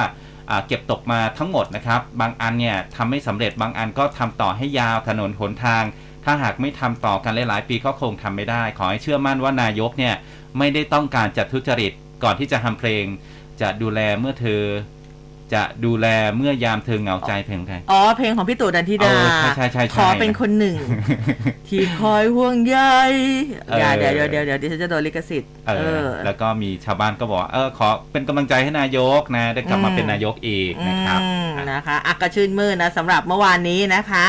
อ่าเก็บตกมาทั้งหมดนะครับ บางอันเนี่ยทำไม่สำเร็จบางอันก็ทำต่อให้ยาวถนนหนทาง ถ้าหากไม่ทำต่อกันหลายๆปีก็คงทำไม่ได้ ขอให้เชื่อมั่นว่านายกเนี่ยไม่ได้ต้องการจะทุจริตก่อนที่จะทำเพลง จะดูแลเมื่อเธอ จะดูแลเมื่อยามเธอเหงาใจเพลงใครอ๋อเพลงของพี่ตู่ดันทิดาเออใช่ใช่ใช่ใช่ขอเป็นคนหนึ่ง ที่คอยห่วงใยอย่าเออเดี๋ยวเดี๋ยวเดี๋ยวเดี๋ยวดิฉันจะโดนลิขสิทธิ์เอเอออแล้วก็มีชาวบ้านก็บอกว่าเออขอเป็นกำลังใจให้นายกนะได้กลับมาอืมเป็นนายกอีกนะครับอืมนะคะอักกระชื่นมืดนะสำหรับเมื่อวานนี้นะคะ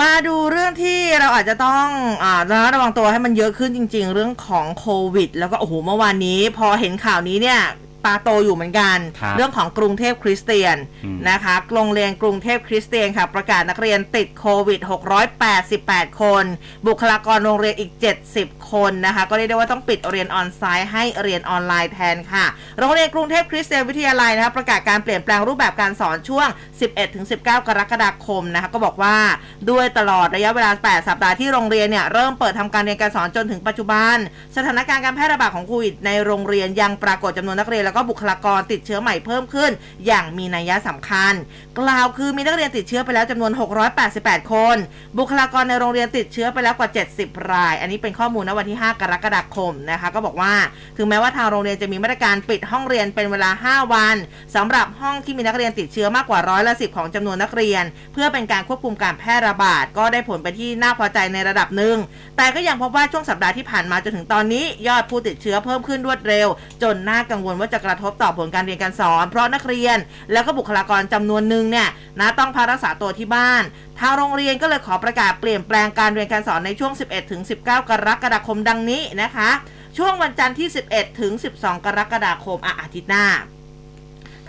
มาดูเรื่องที่เราอาจจะต้องอ่าระมัดระวังตัวให้มันเยอะขึ้นจริง ๆ เรื่องของโควิด แล้วก็โอ้โหเมื่อวานนี้ พอเห็นข่าวนี้เนี่ย ตาโตอยู่เหมือนกัน ครับเรื่องของกรุงเทพคริสเตียนอืม นะคะโรงเรียนกรุงเทพคริสเตียนค่ะ ประกาศนักเรียนติดโควิด 688 คน บุคลากรโรงเรียนอีก 70 คนนะคะ ก็เรียกได้ว่าต้องปิดเรียนออนไซต์ให้เรียนออนไลน์แทนค่ะ โรงเรียนกรุงเทพคริสเตียนวิทยาลัยนะคะประกาศการเปลี่ยนแปลงรูปแบบการสอนช่วง 11-19 กรกฎาคมนะคะก็บอกว่าด้วยตลอดระยะเวลา 8 สัปดาห์ที่โรงเรียนเนี่ยเริ่มเปิดทำการเรียนการสอนจนถึงปัจจุบัน สถานการณ์การแพร่ระบาดของโควิดในโรงเรียนยังปรากฏจำนวนนักเรียนแล้วก็บุคลากรติดเชื้อใหม่เพิ่มขึ้น อย่างมีนัยสำคัญ กล่าวคือมีนักเรียนติดเชื้อไปแล้วจำนวน 688 คน บุคลากรในโรงเรียนติดเชื้อไปแล้วกว่า 70 ราย อันนี้เป็นข้อมูลณวันที่ 5 กรกฎาคมนะคะ ก็บอกว่าถึงแม้ว่าทางโรงเรียนจะมีมาตรการปิดห้องเรียนเป็นเวลา 5 วันสำหรับห้องที่มีนักเรียนติดเชื้อมากกว่าร้อยละสิของจำนวนนักเรียน เพื่อเป็นการควบคุมการแพร่ระบาด ก็ได้ผลไปที่น่าพอใจในระดับหนึ่ง แต่ก็ยังพบว่าช่วงสัปดาห์ที่ผ่านมาจนถึงตอนนี้ ยอดผู้ติดเชื้อเพิ่มขึ้นรวดเร็ว จนน่ากังวลว่าจะกระทบต่อผลการเรียนการสอน เพราะนักเรียน แล้วก็บุคลากรจำนวนหนึ่งเนี่ยนะต้องพักรักษาตัวที่บ้านทางโรงเรียนก็เลยขอประกาศเปลี่ยนแปลงการเรียนการสอนในช่วง 11 ถึง 19 กรกฎาคมดังนี้นะคะ ช่วงวันจันทร์ที่ 11 ถึง 12 กรกฎาคมออาทิตย์หน้า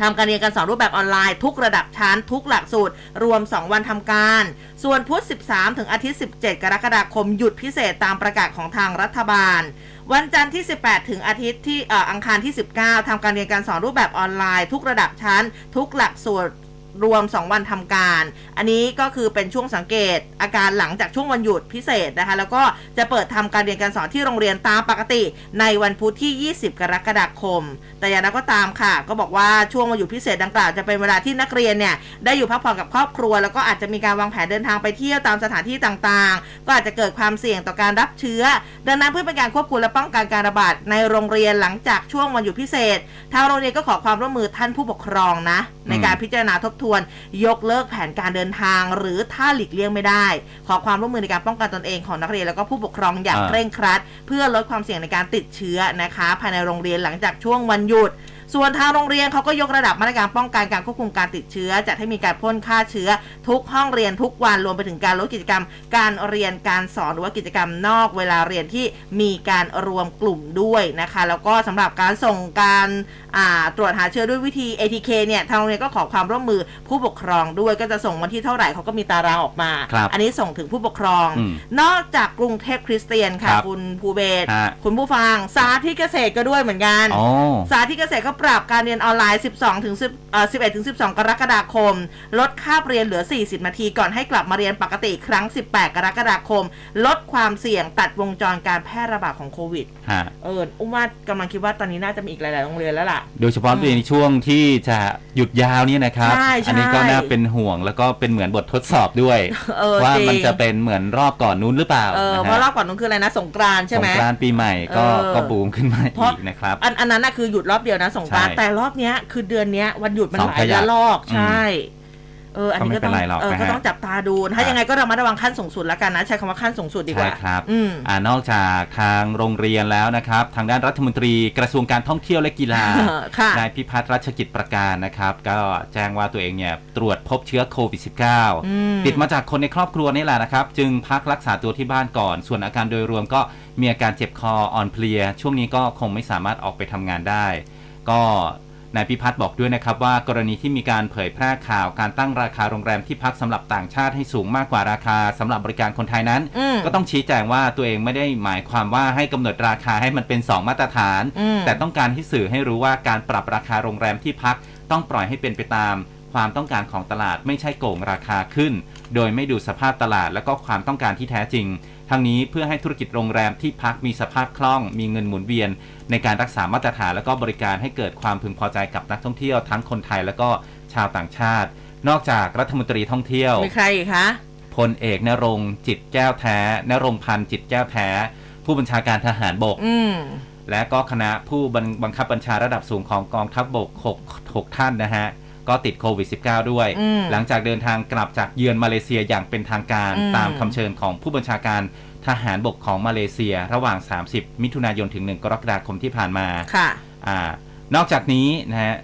ทำการเรียนการสอนรูปแบบออนไลน์ทุกระดับชั้นทุกหลักสูตร รวม 2 วันทำการ ส่วนพุธ 13 ถึงอาทิตย์ 17 กรกฎาคมหยุดพิเศษตามประกาศของทางรัฐบาล วันจันทร์ที่ 18 ถึงอาทิตย์ที่อังคารที่ 19ทำการเรียนการสอนรูปแบบออนไลน์ ทุกระดับชั้น ทุกหลักสูตร รวม 2 วันทำการ อันนี้ก็คือเป็นช่วงสังเกตอาการหลังจากช่วงวันหยุดพิเศษนะคะ แล้วก็จะเปิดทำการเรียนการสอนที่โรงเรียนตามปกติ ในวันพุธที่ 20 กรกฎาคม แต่อย่างนั้นก็ตามค่ะ ก็บอกว่าช่วงวันหยุดพิเศษดังกล่าวจะเป็นเวลาที่นักเรียนเนี่ยได้อยู่พักผ่อนกับครอบครัว แล้วก็อาจจะมีการวางแผนเดินทางไปเที่ยวตามสถานที่ต่างๆ ก็อาจจะเกิดความเสี่ยงต่อการรับเชื้อ ดังนั้นเพื่อเป็นการควบคุมและป้องกันการระบาดในโรงเรียนหลังจากช่วงวันหยุดพิเศษทางโรงเรียนก็ขอความร่วมมือท่านผู้ปกครองนะในการพิจารณาทบทวน ยกเลิกแผนการเดินทาง หรือถ้าหลีกเลี่ยงไม่ได้ ขอความร่วมมือในการป้องกันตนเองของนักเรียนแล้วก็ผู้ปกครองอย่างเคร่งครัด เพื่อลดความเสี่ยงในการติดเชื้อนะคะ ภายในโรงเรียนหลังจากช่วงวันหยุดส่วนทางโรงเรียนเขาก็ยกระดับมาตรการป้องกันการควบคุมการติดเชื้อ จัดให้มีการพ่นฆ่าเชื้อ ทุกห้องเรียนทุกวันรวมไปถึงการลดกิจกรรม การเรียนการสอนหรือว่ากิจกรรมนอกเวลาเรียนที่มีการรวมกลุ่มด้วยนะคะ แล้วก็สำหรับการส่งการ ตรวจหาเชื้อด้วยวิธี ATK เนี่ยทางโรงเรียนก็ขอความร่วมมือผู้ปกครองด้วยก็จะส่งวันที่เท่าไหร่เขาก็มีตารางออกมาครับอันนี้ส่งถึงผู้ปกครองอืมนอกจากกรุงเทพคริสเตียนค่ะครับคุณภูเบศรฮะคุณผู้ฟังสาธิตเกษตรก็ด้วยเหมือนกันอ๋อสาธิตเกษตรก็ปรับการเรียนออนไลน์ 12ถึง10เอ่อ11ถึง12 กรกฎาคม ลดคาบเรียนเหลือ 40 นาทีก่อนให้กลับมาเรียนปกติอีกครั้ง 18 กรกฎาคม ลดความเสี่ยงตัดวงจรการแพร่ระบาดของโควิดฮะเอออุ้มว่ากำลังคิดว่าตอนนี้น่าจะมีอีกหลาย ๆ โรงเรียนแล้วล่ะโดยเฉพาะอืมในช่วงที่จะหยุดยาวเนี่ยนะครับใช่ใช่อันี้ก็น่าเป็นห่วงแล้วก็เป็นเหมือนบททดสอบด้วยเออว่าจริงมันจะเป็นเหมือนรอบก่อนนู้นหรือเปล่าเออนะเพราะรฮะอบก่อนนู้นคืออะไรนะสงกรานต์ใช่สไหงมกรานต์ปีใหม่ก็เออก็บูมขึ้นมาเพราะอีกนะครับอันอันนั้นน่ะคือหยุดรอบเดียวนะสงกรานต์ใช่แต่รอบเนี้ยคือเดือนเนี้ยวันหยุดมันสองหลายขยักระลอกอืมใช่ เอออันนี้ก็ต้องก็ไม่เป็นไรหรอกเออนะฮะก็ต้องจับตาดูถ้ายังไงก็ระมัดระวังขั้นสูงสุดแล้วกันนะ ใช้คำว่าขั้นสูงสุดดีกว่าใช่ครับอืมอ่านอกจากทางโรงเรียนแล้วนะครับ ทางด้านรัฐมนตรีกระทรวงการท่องเที่ยวและกีฬาค่ะนายพิพัฒน์รัชกิจประการนะครับ ก็แจ้งว่าตัวเองเนี่ยตรวจพบเชื้อโควิดอืม -19 ติดมาจากคนในครอบครัวนี่แหละนะครับ จึงพักรักษาตัวที่บ้านก่อน ส่วนอาการโดยรวมก็มีอาการเจ็บคออ่อนเพลีย ช่วงนี้ก็คงไม่สามารถออกไปทำงานได้ ก็ นายพิพัฒน์บอกด้วยนะครับว่ากรณีที่มีการเผยแพร่ข่าวการตั้งราคาโรงแรมที่พักสำหรับต่างชาติให้สูงมากกว่าราคาสำหรับบริการคนไทยนั้นอืมก็ต้องชี้แจงว่าตัวเองไม่ได้หมายความว่าให้กำหนดราคาให้มันเป็น 2 มาตรฐานอืมแต่ต้องการให้สื่อให้รู้ว่าการปรับราคาโรงแรมที่พัก ต้องปล่อยให้เป็นไปตาม ความต้องการของตลาดไม่ใช่โกงราคาขึ้น โดยไม่ดูสภาพตลาดและก็ความต้องการที่แท้จริงทั้งนี้เพื่อให้ธุรกิจโรงแรมที่พักมีสภาพคล่อง มีเงินหมุนเวียน ในการรักษามาตรฐานและก็บริการให้เกิดความพึงพอใจกับนักท่องเที่ยวทั้งคนไทยและก็ชาวต่างชาติ นอกจากรัฐมนตรีท่องเที่ยวมีใครอีกคะพลเอกนรงค์จิตแก้วแท้นรงค์พันธ์จิตแก้วแท้ ผู้บัญชาการทหารบกอืมและก็คณะผู้บังบังคับบัญชาระดับสูงของกองทัพบบก6 6ท่านนะฮะ ก็ติดโควิด -19 ด้วยอืมหลังจากเดินทางกลับจากเยือนมาเลเซียอย่างเป็นทางการอืมตามคำเชิญของผู้บัญชาการ ทหารบกของมาเลเซียระหว่าง 30 มิถุนายนถึง 1 กรกฎาคมที่ผ่านมาค่ะอ่านอกจากนี้นะฮะ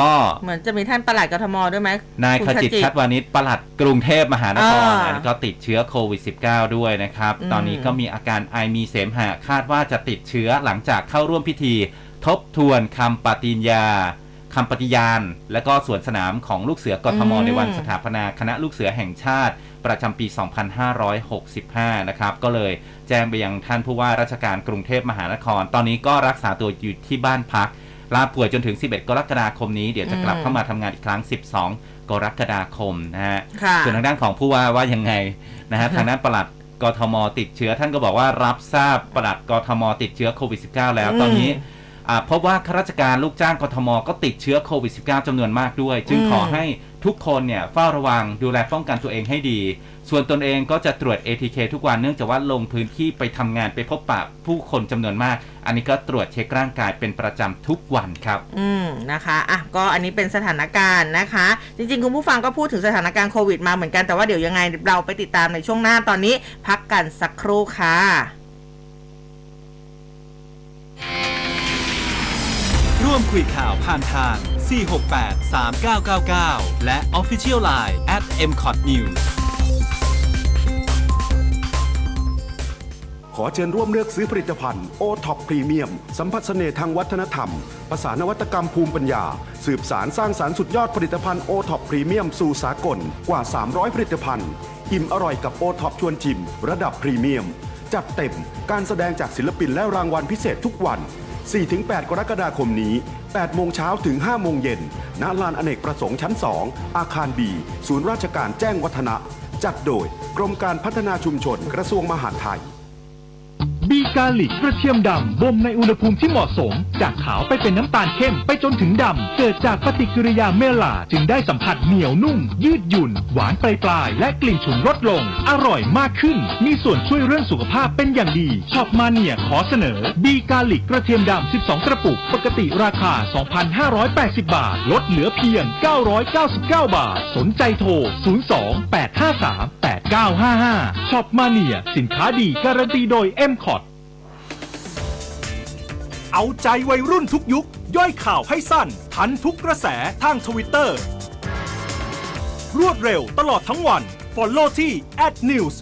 ก็เหมือนจะมีท่านประหลัดกทมด้วยไหมนายคุขณจิตชัดวานิชปลัดกรุงเทพมหานครอ่าอันนี้ก็ติดเชื้อโควิด -19 ด้วยนะครับอืมตอนนี้ก็มีอาการไอมีเสมหะคาดว่าจะติดเชื้อหลังจากเข้าร่วมพิธี ทบทวนคำปฏิญญา คำปฏิญาณ และก็สวนสนามของลูกเสือกทมในวันสถาปนาคณะลูกเสือแห่งชาติ ประจำปี 2565 นะครับ ก็เลยแจ้งไปยังท่านผู้ว่าราชการกรุงเทพมหานคร ตอนนี้ก็รักษาตัวอยู่ที่บ้านพักลาป่วยจนถึง 11 กรกฎาคมนี้เดี๋ยวจะกลับอืมเข้ามาทำงานอีกครั้ง 12 กรกฎาคมนะฮะค่ะส่วนทางด้านของผู้ว่าว่ายังไงนะฮะทางด้านปลัดกทมติดเชื้อท่านก็บอกว่ารับทราบปลัดกทมติดเชื้อโควิด -19 แล้วอืมตอนนี้อ่า พบว่าข้าราชการลูกจ้างกทมก็ติดเชื้อโควิด -19 จำนวนมากด้วย จึงอืมขอให้ทุกคนเนี่ยเฝ้าระวังดูแลป้องกันตัวเองให้ดี ส่วนตนเองก็จะตรวจ ATK ทุกวันเนื่องจากว่าลงพื้นที่ไปทำงานไปพบปะผู้คนจำนวนมาก อันนี้ก็ตรวจเช็คร่างกายเป็นประจำทุกวันครับ อืมนะคะอะก็อันนี้เป็นสถานการณ์นะคะ จริงๆ คุณผู้ฟังก็พูดถึงสถานการณ์โควิดมาเหมือนกันแต่ว่าเดี๋ยวยังไงเราไปติดตามในช่วงหน้าตอนนี้ พักกันสักครู่ค่ะ ร่วมคุยข่าวผ่านทาง 468 3999 และ Official Line at m c o t News ขอเชิญร่วมเลือกซื้อผลิตภัณฑ์โอท็อปพรีเมียมสัมผัสเสน่ห์ทางวัฒนธรรม ภาษานวัตกรรมภูมิปัญญา สืบสานสร้างสรรค์สุดยอดผลิตภัณฑ์โอท็อปพรีเมียมสู่สากลกว่า 300 ผลิตภัณฑ์ อิ่มอร่อยกับโอท็อปชวนชิม ระดับพรีเมียม จัดเต็มการแสดงจากศิลปินและรางวัลพิเศษทุกวัน 4-8 กรกฎาคมนี้8โมงเช้าถึง5โมงเย็นณลานอเนกประสงค์ชั้น 2 อาคารบีศูนย์ราชการแจ้งวัฒนะ จัดโดยกรมการพัฒนาชุมชนกระทรวงมหาดไทย บีกาลิกกระเทียมดำบ่มในอุณหภูมิที่เหมาะสม จากขาวไปเป็นน้ำตาลเข้มไปจนถึงดำ เกิดจากปฏิกิริยาเมลาจึงได้สัมผัสเหนียวนุ่ม ยืดหยุ่น หวานปลายปลายและกลิ่นฉุนลดลง อร่อยมากขึ้น มีส่วนช่วยเรื่องสุขภาพเป็นอย่างดีช็อปมาเนียขอเสนอบีกาลิกกระเทียมดำ 12 กระปุก ปกติราคา 2,580 บาท ลดเหลือเพียง 999 บาท สนใจโทร 02-853-8955ช็อปมาเนียสินค้าดีการันตีโดย m c o t เอาใจวัยรุ่นทุกยุค ย่อยข่าวให้สั้น ทันทุกกระแสทางทวิตเตอร์รวดเร็วตลอดทั้งวัน Follow ที่ @news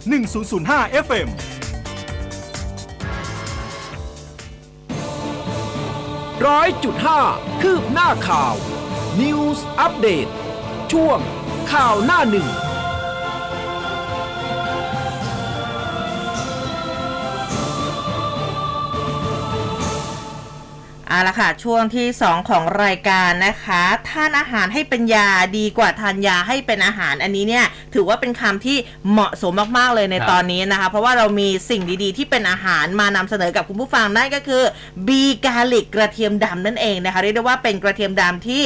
1005 FM ร้อยจุดห้าคืบหน้าข่าว News อัปเดตช่วงข่าวหน้าหนึ่ง เอาละค่ะ ช่วงที่ 2 ของรายการนะคะทานอาหารให้เป็นยาดีกว่าทานยาให้เป็นอาหารอันนี้เนี่ยถือว่าเป็นคำที่เหมาะสมมากๆเลยในตอนนี้นะคะ เพราะว่าเรามีสิ่งดีๆ ที่เป็นอาหารมานำเสนอกับคุณผู้ฟังนั่นก็คือบีกาลิกกระเทียมดำนั่นเองนะคะเรียกได้ว่าเป็นกระเทียมดำที่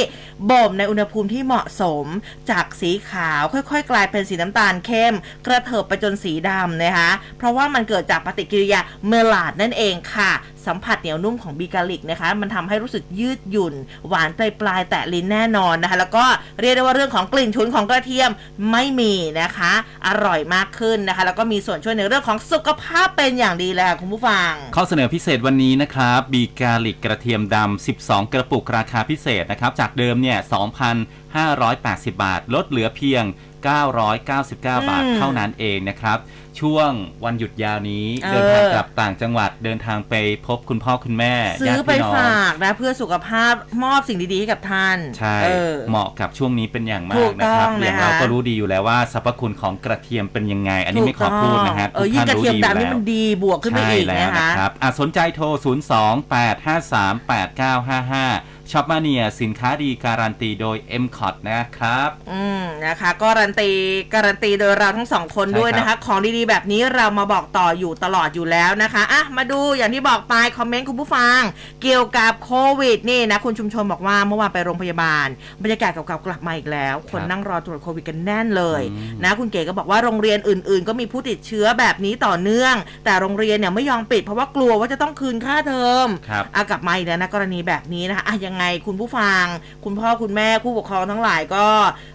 บ่มในอุณหภูมิที่เหมาะสม จากสีขาวค่อยๆ กลายเป็นสีน้ำตาลเข้ม กระเถิบไปจนสีดำนะคะเพราะว่ามันเกิดจากปฏิกิริยาเมลาดนั่นเองค่ะ สัมผัสเหนียวนุ่มของบีกาลิกนะคะมันทำให้รู้สึกยืดหยุ่น หวานปลายปลายแตะลิ้นแน่นอนนะคะ แล้วก็เรียกได้ว่าเรื่องของกลิ่นฉุนของกระเทียมไม่มีนะคะ อร่อยมากขึ้นนะคะ แล้วก็มีส่วนช่วยในเรื่องของสุขภาพเป็นอย่างดีเลยค่ะคุณผู้ฟัง ข้อเสนอพิเศษวันนี้นะครับบีกาลิกกระเทียมดำ12 กระปุกราคาพิเศษนะครับจากเดิมเนี่ย2,000 2,580 บาท ลดเหลือเพียง 999 บาทอืมเท่านั้นเองนะครับ ช่วงวันหยุดยาวนี้เออเดินทางกลับต่างจังหวัดเดินทางไปพบคุณพ่อคุณแม่ซื้ญาอติไปพี่น้องฝากนะเพื่อสุขภาพมอบสิ่งดีๆให้กับท่าน ใช่เออเหมาะกับช่วงนี้เป็นอย่างมาถูกกนะครับต้องอย่างนะคะเราก็รู้ดีอยู่แล้วว่าสรรพคุณของกระเทียมเป็นยังไง อันนี้ไม่ขอพูดนะฮะเออทุยิ่งท่ากระเทียมอดำนี่แล้วมันดีบวกขึ้นไปอีกใช่แล้วนะคะครับอะสนใจโทร 0 2 8 5 3 8 9 5 5 ช็อปมาเนียสินค้าดีการันตีโดย m c o t นะครับ อืมนะคะการันตีการันตีโดยเราทั้งสองคนใช่ด้วยครับนะคะ ของดีๆ แบบนี้เรามาบอกต่ออยู่ตลอดอยู่แล้วนะคะอะมาดูอย่างที่บอกไป คอมเมนต์คุณผู้ฟัง เกี่ยวกับโควิดนี่นะคุณชุมชนบอกว่าเมื่อวานไปโรงพยาบาล บรรยากาศเก่าๆกลับมาอีกแล้ว คนนั่งรอตรวจโควิดกันแน่นเลยอืมนะคุณเก๋ก็บอกว่าโรงเรียนอื่น ๆ ก็มีผู้ติดเชื้อแบบนี้ต่อเนื่อง แต่โรงเรียนเนี่ยไม่ยอมปิดเพราะว่ากลัวว่าจะต้องคืนค่าเทอมครับอากลับมาอีกแล้วนะกรณีแบบนี้นะคะอะยังไงคุณผู้ฟัง คุณพ่อคุณแม่ผู้ปกครองทั้งหลายก็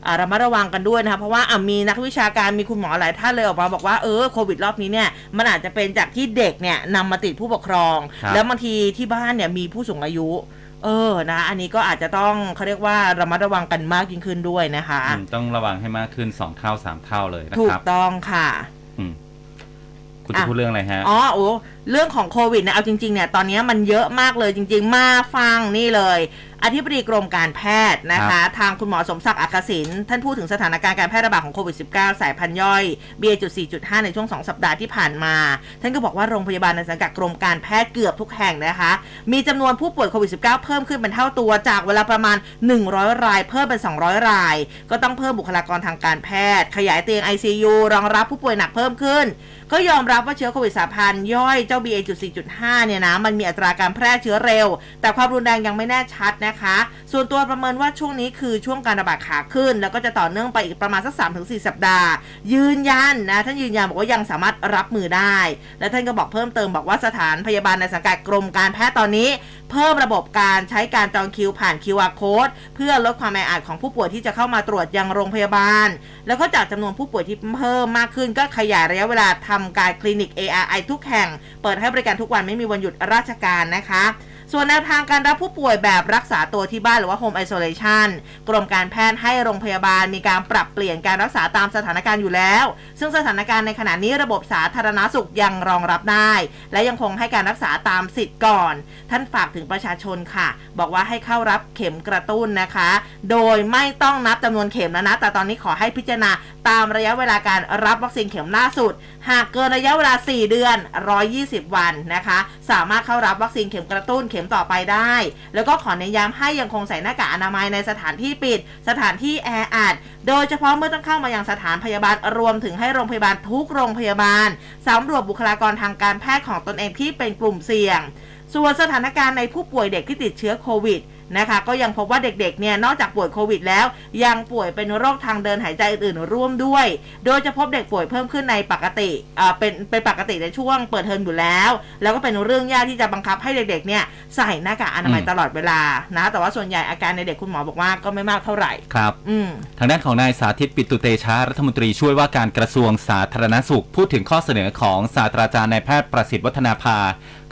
อ่าระมัดระวังกันด้วยนะคะเพราะว่าอะมีนักวิชาการมีคุณหมอหลายท่านเลยออกมาบอกว่าเออโควิดรอบนี้เนี่ยมันอาจจะเป็นจากที่เด็กเนี่ยนำมาติดผู้ปกครองครับแล้วบางทีที่บ้านเนี่ยมีผู้สูงอายุเออ นะ อันนี้ก็อาจจะต้องเขาเรียกว่าระมัดระวังกันมากยิ่งขึ้นด้วยนะคะอืมต้องระวังให้มากขึ้น2เท่า3เท่าเลยนะถูคกรับต้องค่ะ อืม คุณจะอะพูดเรื่องอะไรฮะ อ๋อโอ้เรื่องของโควิดเนี่ยเอาจริงๆเนี่ยตอนนี้มันเยอะมากเลยจริง ๆ มาฟังนี่เลยอธิบดีกรมการแพทย์นะคะ ทางคุณหมอสมศักดิ์อักษินท่านพูดถึงสถานการณ์การแพร่ระบาดของโควิด -19 สายพันธุ์ย่อย BA.4.5 ในช่วง 2 สัปดาห์ที่ผ่านมา ท่านก็บอกว่าโรงพยาบาลในสังกัดกรมการแพทย์เกือบทุกแห่งนะคะ มีจำนวนผู้ป่วยโควิด -19 เพิ่มขึ้นเป็นเท่าตัวจากเวลาประมาณ 100 ราย เพิ่มเป็น 200 ราย ก็ต้องเพิ่มบุคลากรทางการแพทย์ ขยายเตียง ICU รองรับผู้ป่วยหนักเพิ่มขึ้น ก็ยอมรับว่าเชื้อโควิดสายพันธุ์ย่อยเจ้า BA.4.5 เนี่ยนะมันมีอัตราการแพร่เชื้อเร็ว แต่ความรุนแรงยังไม่แน่ชัดนะคะ ส่วนตัวประเมินว่าช่วงนี้คือช่วงการระบาดขาขึ้น แล้วก็จะต่อเนื่องไปอีกประมาณสัก3-4 สัปดาห์ ยืนยันนะท่านยืนยันบอกว่ายังสามารถรับมือได้ และท่านก็บอกเพิ่มเติมบอกว่าสถานพยาบาลในสังกัดกรมการแพทย์ตอนนี้ เพิ่มระบบการใช้การจองคิวผ่าน QR code เพื่อลดความแออัดของผู้ป่วยที่จะเข้ามาตรวจยังโรงพยาบาล แล้วก็จากจำนวนผู้ป่วยที่เพิ่มมากขึ้นก็ขยายระยะเวลาทำการคลินิก ARI ทุกแห่ง เปิดให้บริการทุกวันไม่มีวันหยุดราชการนะคะ ส่วนแนวทางการรับผู้ป่วยแบบรักษาตัวที่บ้านหรือว่า Home Isolation กรมการแพทย์ให้โรงพยาบาลมีการปรับเปลี่ยนการรักษาตามสถานการณ์อยู่แล้ว ซึ่งสถานการณ์ในขณะนี้ระบบสาธารณาสุขยังรองรับได้ และยังคงให้การรักษาตามสิทธิ์ก่อน ท่านฝากถึงประชาชนค่ะ บอกว่าให้เข้ารับเข็มกระตุ้นนะคะ โดยไม่ต้องนับจำนวนเข็มแล้วนะ แต่ตอนนี้ขอให้พิจารณาตามระยะเวลาการรับวัคซีนเข็มล่าสุด หากเกินระยะเวลา 4 เดือน 120 วันนะคะ สามารถเข้ารับวัคซีนเข็มกระตุ้นเข็มต่อไปได้ แล้วก็ขอเน้นย้ำให้ยังคงใส่หน้ากากอนามัยในสถานที่ปิด สถานที่แออัด โดยเฉพาะเมื่อต้องเข้ามายังสถานพยาบาลรวมถึงให้โรงพยาบาลทุกโรงพยาบาลสำรวจบุคลากรทางการแพทย์ของตนเองที่เป็นกลุ่มเสี่ยง ส่วนสถานการณ์ในผู้ป่วยเด็กที่ติดเชื้อโควิด นะคะ ก็ยังพบว่าเด็กๆเนี่ยนอกจากป่วยโควิดแล้ว ยังป่วยเป็นโรคทางเดินหายใจอื่นๆ ร่วมด้วย โดยจะพบเด็กป่วยเพิ่มขึ้นในปกติอ่าเป็นเป็นปกติในช่วงเปิดเทอมอยู่แล้ว แล้วก็เป็นเรื่องยากที่จะบังคับให้เด็กๆเนี่ยใส่หน้ากากอนามัยอืมตลอดเวลานะแต่ว่าส่วนใหญ่อาการในเด็กคุณหมอบอกว่าก็ไม่มากเท่าไหร่ครับอืมทางด้านของนายสาธิตปิตุเตชะรัฐมนตรีช่วยว่าการกระทรวงสาธารณสุข พูดถึงข้อเสนอของศาสตราจารย์นายแพทย์ประสิทธิ์วัฒนาภา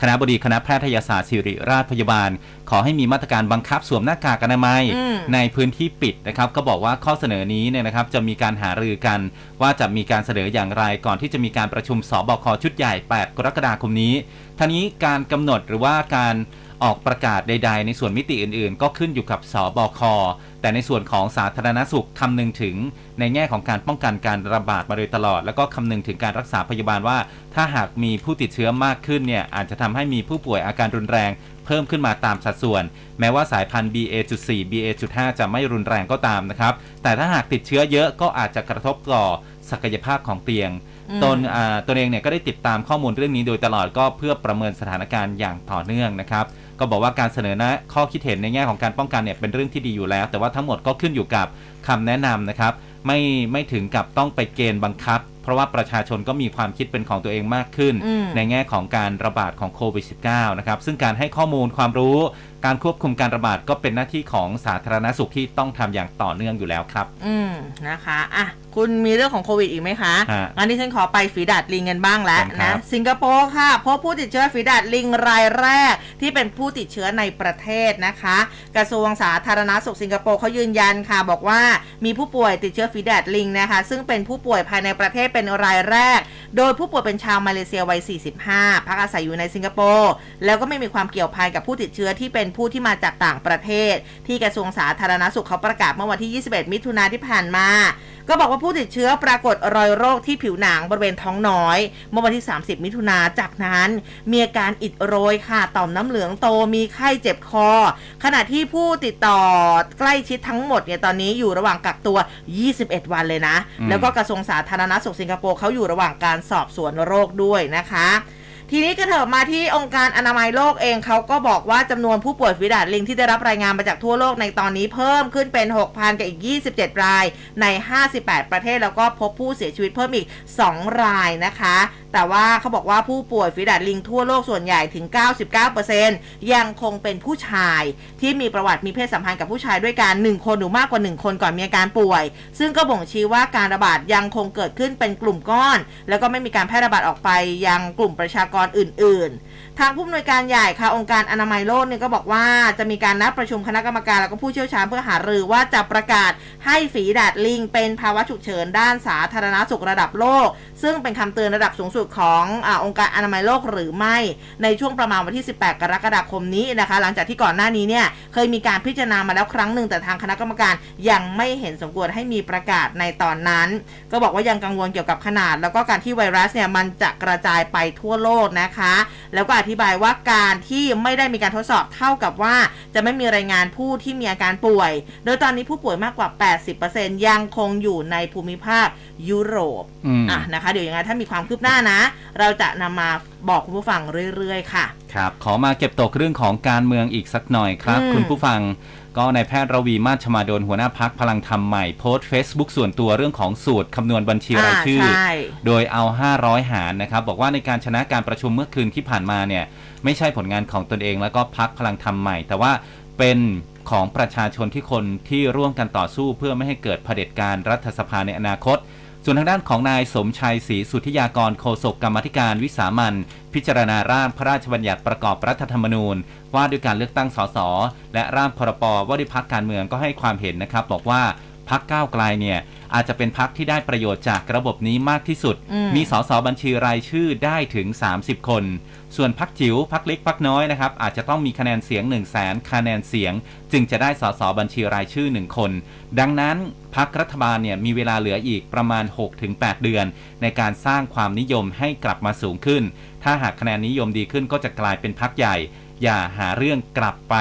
คณะบดีคณะแพทยศาสตร์ศิริราชพยาบาล ขอให้มีมาตรการบังคับสวมหน้ากากอนามัยอืมในพื้นที่ปิดนะครับ ก็บอกว่าข้อเสนอนี้เนี่ยนะครับจะมีการหารือกัน ว่าจะมีการเสนออย่างไรก่อนที่จะมีการประชุมสบคชุดใหญ่ 8 กรกฎาคมนี้ท่านี้การกำหนดหรือว่าการ ออกประกาศใด ๆ ในส่วนมิติอื่น ๆ ก็ขึ้นอยู่กับสบค แต่ในส่วนของสาธารณสุขคำนึงถึง ในแง่ของการป้องกันการระบาดมาโดยตลอด แล้วก็คำนึงถึงการรักษาพยาบาลว่า ถ้าหากมีผู้ติดเชื้อมากขึ้นเนี่ยอาจจะทำให้มีผู้ป่วยอาการรุนแรง เพิ่มขึ้นมาตามสัดส่วน แม้ว่าสายพันธุ์ BA.4 BA.5 จะไม่รุนแรงก็ตามนะครับ แต่ถ้าหากติดเชื้อเยอะก็อาจจะกระทบต่อศักยภาพของเตียงอืมตนอ่าตนเองเนี่ยก็ได้ติดตามข้อมูลเรื่องนี้โดยตลอดก็เพื่อประเมินสถานการณ์อย่างต่อเนื่องนะครับ ก็บอกว่าการเสนอแนะข้อคิดเห็นในแง่ของการป้องกันเนี่ยเป็นเรื่องที่ดีอยู่แล้ว แต่ว่าทั้งหมดก็ขึ้นอยู่กับคำแนะนำนะครับ ไม่ไม่ถึงกับต้องไปเกณฑ์บังคับ เพราะว่าประชาชนก็มีความคิดเป็นของตัวเองมากขึ้นอืมในแง่ของการระบาดของโควิด -19 นะครับซึ่งการให้ข้อมูลความรู้ การควบคุมการระบาดก็เป็นหน้าที่ของสาธารณสุขที่ต้องทำอย่างต่อเนื่องอยู่แล้วครับ อืมนะคะอะคุณมีเรื่องของโควิดอีกไหมคะฮะงั้นที่ฉันขอไปฝีดาดลิงกันบ้างแล้วเชิญครันะบ สิงคโปร์ค่ะพบผู้ติดเชื้อฝีดาดลิงรายแรก ที่เป็นผู้ติดเชื้อในประเทศนะคะ กระทรวงสาธารณสุขสิงคโปร์เขายืนยันค่ะ บอกว่ามีผู้ป่วยติดเชื้อฝีดาดลิงนะคะ ซึ่งเป็นผู้ป่วยภายในประเทศเป็นรายแรก โดยผู้ป่วยเป็นชาวมาเลเซียวัย 45 พักอาศัยอยู่ในสิงคโปร์แล้วก็ไม่มีความเกี่ยวพันกับผู้ติดเชื้อที่เป็นผู้ที่มาจากต่างประเทศ ที่กระทรวงสาธารณสุขเขาประกาศเมื่อวันที่ 21 มิถุนาที่ผ่านมา ก็บอกว่าผู้ติดเชื้อปรากฏรอยโรคที่ผิวหนังบริเวณท้องน้อย เมื่อวันที่ 30 มิถุนาจากนั้น มีอาการอิดโรยค่ะต่อมน้ำเหลืองโตมีไข้เจ็บคอ ขณะที่ผู้ติดต่อใกล้ชิดทั้งหมดเนี่ยตอนนี้อยู่ระหว่างกักตัว 21 วันเลยนะอืมแล้วก็กระทรวงสาธารณสุขสิงคโปร์เขาอยู่ระหว่างการสอบสวนโรคด้วยนะคะ ทีนี้ก็เถิบมาที่องค์การอนามัยโลกเองเขาก็บอกว่าจำนวนผู้ป่วยฝีดาดลิงที่ได้รับรายงานมาจากทั่วโลกในตอนนี้เพิ่มขึ้นเป็น 6,000 กับอีก 27 รายใน 58 ประเทศแล้วก็พบผู้เสียชีวิตเพิ่มอีก 2 รายนะคะแต่ว่าเขาบอกว่าผู้ป่วยฝีดาดลิงทั่วโลกส่วนใหญ่ถึง 99%ยังคงเป็นผู้ชายที่มีประวัติมีเพศสัมพันธ์กับผู้ชายด้วยกัน 1 คนหรือมากกว่า 1 คนก่อนมีอาการป่วย ซึ่งก็บ่งชี้ว่าการระบาดยังคงเกิดขึ้นเป็นกลุ่มก้อน แล้วก็ไม่มีการแพร่ระบาดออกไปยังกลุ่มประชากรอื่น ๆ ทางผู้อำนวยการใหญ่ค่ะองค์การอนามัยโลกเนี่ยก็บอกว่าจะมีการนัดประชุมคณะกรรมการแล้วก็ผู้เชี่ยวชาญเพื่อหารือว่าจะประกาศให้ฝีดาดลิงเป็นภาวะฉุกเฉินด้านสาธารณสุขระดับโลก ซึ่งเป็นคำเตือนระดับสูงสุดของอองค์การอนามัยโลกหรือไม่ ในช่วงประมาณวันที่ 18 กรกฎาคมนี้นะคะ หลังจากที่ก่อนหน้านี้เนี่ยเคยมีการพิจารณามาแล้วครั้งหนึ่งแต่ทางคณะกรรมการยังไม่เห็นสมควรให้มีประกาศในตอนนั้น ก็บอกว่ายังกังวลเกี่ยวกับขนาด แล้วก็การที่ไวรัสเนี่ยมันจะกระจายไปทั่วโลกนะคะ แล้วก็อธิบายว่าการที่ไม่ได้มีการทดสอบเท่ากับว่า จะไม่มีรายงานผู้ที่มีอาการป่วย โดยตอนนี้ผู้ป่วยมากกว่า 80%ยังคงอยู่ในภูมิภาคยุโรปอืมอะนะคะ เดี๋ยวยังไงถ้ามีความคืบหน้านะ เราจะนำมาบอกคุณผู้ฟังเรื่อย ๆ ค่ะ ครับ ขอมาเก็บตกเรื่องของการเมืองอีกสักหน่อยครับอืมคุณผู้ฟัง ก็ในายแพทย์ระวีมาชมาดลหัวหน้าพักพลังธรรมใหม่โพสต์ Facebook ส่วนตัวเรื่องของสูตรคำนวณบัญชีรายชื่อใช่โดยเอา 500 หารนะครับ บอกว่าในการชนะการประชุมเมื่อคืนที่ผ่านมาเนี่ยไม่ใช่ผลงานของตนเองแล้วก็พักพลังธรรมใหม่ แต่ว่าเป็นของประชาชนที่คนที่ร่วมกันต่อสู้เพื่อไม่ให้เกิดเผด็จการรัฐสภาในอนาคต ส่วนทางด้านของนายสมชัยศรีสุทธิยากรโฆษกกรรมธิการวิสามันพิจารณาร่างพระราชบัญญัติประกอบรัฐธรรมนูญ ว่าด้วยการเลือกตั้งสสและร่างพรปว่าด้วยพักการเมืองก็ให้ความเห็นนะครับ บอกว่าพักก้าวไกลเนี่ย อาจจะเป็นพักที่ได้ประโยชน์จากระบบนี้มากที่สุดอืมมีสสบัญชีรายชื่อได้ถึง 30 คน ส่วนพักจิ๋วพักเล็กพักน้อยนะครับอาจจะต้องมีคะแนนเสียง 1 0 0 0 0แสนคะแนนเสียง จึงจะได้สสบัญชีรายชื่อ 1 คน ดังนั้นพักรัฐบาลเนี่ยมีเวลาเหลืออีกประมาณ 6-8 เดือน ในการสร้างความนิยมให้กลับมาสูงขึ้น ถ้าหากคะแนนนิยมดีขึ้นก็จะกลายเป็นพักใหญ่ อย่าหาเรื่องกลับไป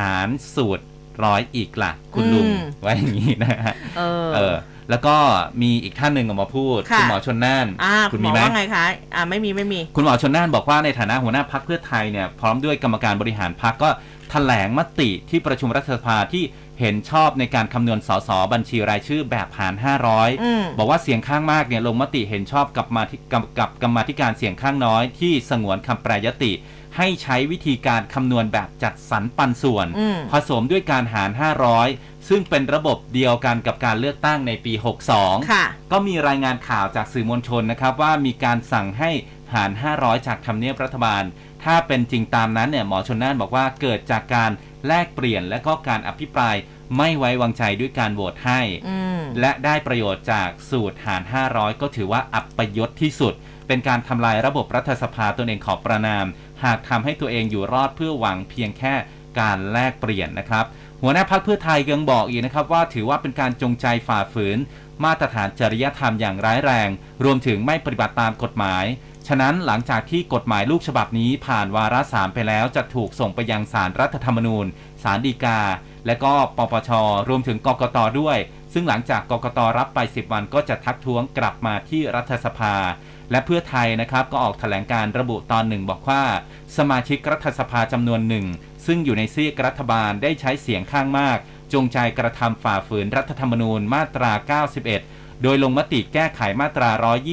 หารสูตรร้อยอีกล่ะ คุณลุงอืมไว้อย่างนี้นะฮะเออเออ แล้วก็มีอีกท่านหนึ่งออกมาพูดค่ะคุณหมอชนน่านอ่าคุคุณณหมมีอไหมว่าไงคะอ่าไม่มีไม่มี คุณหมอชนน่านบอกว่าในฐานะหัวหน้าพักเพื่อไทยเนี่ยพร้อมด้วยกรรมการบริหารพักก็แถลงมติที่ประชุมรัฐสภาที่เห็นชอบในการคำนวณสสบัญชีรายชื่อแบบหารอืม500 บอกว่าเสียงข้างมากเนี่ยลงมติเห็นชอบกับมาที่กับกับกรรมาธิการเสียงข้างน้อยที่สงวนคำแปรยติ ให้ใช้วิธีการคำนวณแบบจัดสรรปันส่วนอืมผสมด้วยการหาร 500 ซึ่งเป็นระบบเดียวกันกับการเลือกตั้งในปี 62ค่ะก็มีรายงานข่าวจากสื่อมวลชนนะครับ ว่ามีการสั่งให้หาร 500 จากทำเนียบรัฐบาล ถ้าเป็นจริงตามนั้นเนี่ยหมอชนน่านบอกว่าเกิดจากการแลกเปลี่ยนและก็การอภิปรายไม่ไว้วางใจด้วยการโหวตให้อืมและได้ประโยชน์จากสูตรหาร 500 ก็ถือว่าอับประยศที่สุด เป็นการทำลายระบบรัฐสภาตนเองขอประนาม หากทำให้ตัวเองอยู่รอดเพื่อหวังเพียงแค่การแลกเปลี่ยนนะครับ หัวหน้าพักเพื่อไทยยังบอกอีกนะครับว่าถือว่าเป็นการจงใจฝ่าฝืน มาตรฐานจริยธรรมอย่างร้ายแรง รวมถึงไม่ปฏิบัติตามกฎหมาย ฉะนั้นหลังจากที่กฎหมายลูกฉบับนี้ผ่านวาระสามไปแล้วจะถูกส่งไปยังศาลรัฐธรรมนูญศาลฎีกา และก็ปปช รวมถึงกกตด้วย ซึ่งหลังจากกกตรับไป 10 วันก็จะทักท้วงกลับมาที่รัฐสภาและเพื่อไทยนะครับก็ออกแถลงการระบุตอนหนึ่งบอกว่า สมาชิกรัฐสภาจำนวนหนึ่ง ซึ่งอยู่ในซีกรัฐบาลได้ใช้เสียงข้างมาก จงใจกระทำฝ่าฝืนรัฐธรรมนูญมาตรา 91 โดยลงมติแก้ไขมาตรา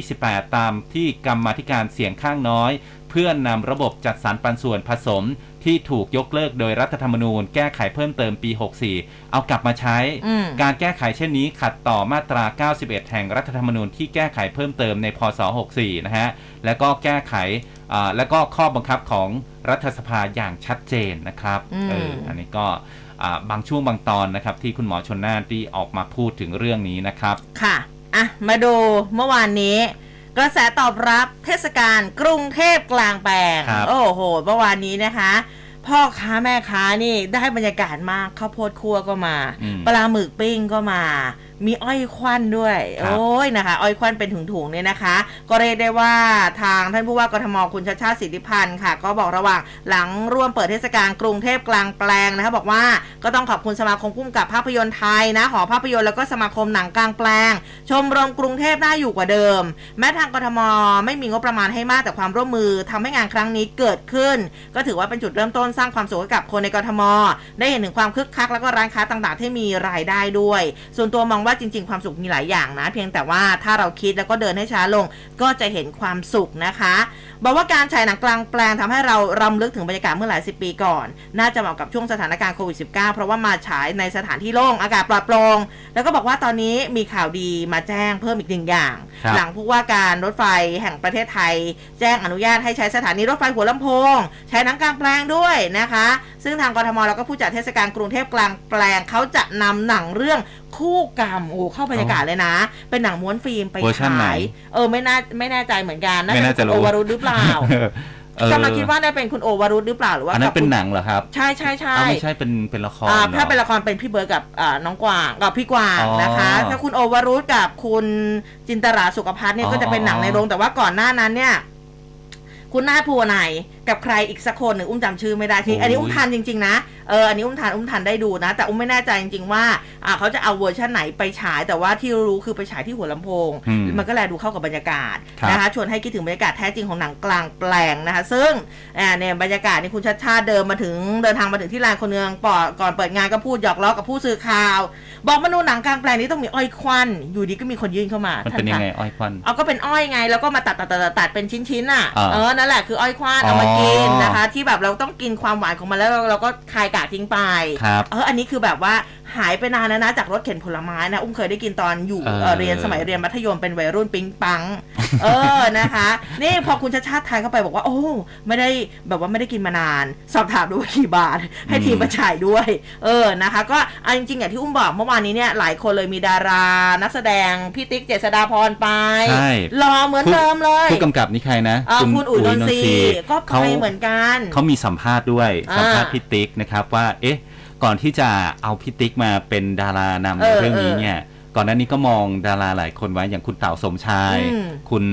128 ตามที่กรรมาธิการเสียงข้างน้อยเผพื่อนำระบบจัดสรรปันส่วนผสมที่ถูกยกเลิกโดยรัฐธรรมนูญ แก้ไขเพิ่มเติมปี 64 เอากลับมาใช้อืมการแก้ไขเช่นนี้ขัดต่อมาตรา 91 แห่งรัฐธรรมนูญที่แก้ไขเพิ่มเติมในพศ 64 นะฮะ แล้วก็แก้ไขอ่า แล้วก็ข้อบังคับของรัฐสภาอย่างชัดเจนนะครับอืมเอออันนี้ก็อ่าบางช่วงบางตอนนะครับที่คุณหมอชนน่านที่ออกมาพูดถึงเรื่องนี้นะครับ ค่ะอะมาดูเมื่อวานนี้ กระแสตอบรับเทศกาลกรุงเทพกลางแปลงครับโอ้โหเมื่อวานนี้นะคะพ่อค้าแม่ค้านี่ได้บรรยากาศมากข้าวโพดคั่วก็มาอืมปลาหมึกปิ้งก็มา มีอ้อยควันด้วยครับโอ้ยนะคะ อ้อยควันเป็นถุงๆเนี่ยนะคะ ก็เรียกได้ว่าทางท่านผู้ว่ากทมคุณชาติชาติสิทธิพันธ์ค่ะ ก็บอกระหว่างหลังร่วมเปิดเทศกาลกรุงเทพกลางแปลงนะคะ บอกว่าก็ต้องขอบคุณสมาคมพุ่มกับภาพยนตร์ไทยนะ หอภาพยนตร์แล้วก็สมาคมหนังกลางแปลง ชมรมกรุงเทพน่าอยู่กว่าเดิม แม้ทางกทมไม่มีงบประมาณให้มากแต่ความร่วมมือทำให้งานครั้งนี้เกิดขึ้น ก็ถือว่าเป็นจุดเริ่มต้นสร้างความสุขให้กับคนในกทม ได้เห็นถึงความคึกคักแล้วก็ร้านค้าต่างๆ ที่มีรายได้ด้วย ส่วนตัวมองว่าจริง ๆ ความสุขมีหลายอย่างนะ เพียงแต่ว่าถ้าเราคิดแล้วก็เดินให้ช้าลง ก็จะเห็นความสุขนะคะ บอกว่าการฉายหนังกลางแปลงทำให้เรารำลึกถึงบรรยากาศเมื่อหลายสิบปีก่อน น่าจะเหมาะกับช่วงสถานการณ์โควิด -19 เพราะว่ามาฉายในสถานที่โล่งอากาศปลอดโปร่งแล้วก็บอกว่าตอนนี้มีข่าวดีมาแจ้งเพิ่มอีกหนึ่งอย่างครับหลังผู้ว่าการรถไฟแห่งประเทศไทย แจ้งอนุญาตให้ใช้สถานีรถไฟหัวลำโพงใช้หนังกลางแปลงด้วยนะคะ ซึ่งทางกทมแล้วก็ผู้จัดเทศกาลกรุงเทพกลางแปลงเขาจะนำหนังเรื่อง คู่กรรมโอ้เข้าบรรยากาศเลยนะ เป็นหนังม้วนฟิล์มไปเวอร์ชันไหนฉายเออไม่น่าไม่แน่ใจเหมือนกันไม่น่าจะเป็นคุณรู้โอวรุธหรือเปล่าเออกำลังคิดว่าน่าเป็นคุณโอวรุฒหรือเปล่าหรือว่าอันนั้นกับเป็นคุณหนังเหรอครับ ใช่ใช่ใช่อ้าวไม่ใช่เป็นเป็นละครอ่าหรอถ้าเป็นละครเป็นพี่เบิร์ดกับอ่าน้องกวางกับพี่กวางอ๋อนะคะ ถ้าคุณโอวรุฒกับคุณจินตราสุขพัฒน์เนี่ยอ๋อก็จะเป็นหนังในโรงแต่ว่าก่อนหน้านั้นเนี่ย คุณนาทภูวนัยกับใครอีกสักคนหนึ่งอุ้มจำชื่อไม่ได้ทีอันนี้อุ้มทันจริงๆนะเอออันนี้อุ้มทันอุ้มทันได้ดูนะ แต่อุ้มไม่แน่ใจจริงๆว่าอ่าเขาจะเอาเวอร์ชันไหนไปฉาย แต่ว่าที่รู้คือไปฉายที่หัวลำโพงอืมมันก็แลดูเข้ากับบรรยากาศครับนะคะชวนให้คิดถึงบรรยากาศแท้จริงของหนังกลางแปลงนะคะ ซึ่งอ่าเนี่ยบรรยากาศนี่คุณชัชชาติเดินมาถึงเดินทางมาถึงที่ลานคนเมืองปอก่อนเปิดงานก็พูดหยอกล้อกับผู้สื่อข่าว บอกมาดูหนังกลางแปลงนี้ต้องมีอ้อยควั่นอยู่ดีก็มีคนยื่นเข้ามามันท่าเป็นยังไงคะอ้อยควั่นเอาก็เป็นอ้อยไงแล้วก็มาตัดตัดตัดตัดตัดเป็นชิ้นๆอะอ่าเออนั่นแหละคืออ้อยควั่นเอามาอ๋อกินนะคะ ที่แบบเราต้องกินความหวานของมันแล้วเราเราก็คายกากทิ้งไปครับเอออันนี้คือแบบว่าหายไปนานแล้วนะจากรถเข็นผลไม้นะ อุ้มเคยได้กินตอนอยู่เออเอ่อเรียนสมัยเรียนมัธยมเป็นวัยรุ่นปิ๊งปัง เออนะคะ นี่พอคุณชาติชาติไทยเข้าไปบอกว่า โอ้ไม่ได้แบบว่าไม่ได้กินมานาน สอบถามดูว่ากี่บาทให้ทีมมาจ่ายด้วย เออนะคะ ก็เอาจริงๆอย่างที่อุ้มบอกเมื่อวานนี้เนี่ยหลายคนเลยมีดารา นักแสดงพี่ติ๊กเจษฎาพรไปใช่รอเหมือนเดิมเลยผู้กำกับนี่ใครนะเอ่อคุณอุ๋ยนนทรีก็ไปเขาเหมือนกันเขามีสัมภาษณ์ด้วยอ่าสัมภาษณ์พี่ติ๊กนะครับว่าเอ๊ะก่อนที่จะเอาพี่ติ๊กมาเป็นดารานำในเออเรื่องนี้เออเนี่ย ก่อนหน้านี้ก็มองดาราหลายคนไว้อย่างคุณเต่าสมชายอืมคุณ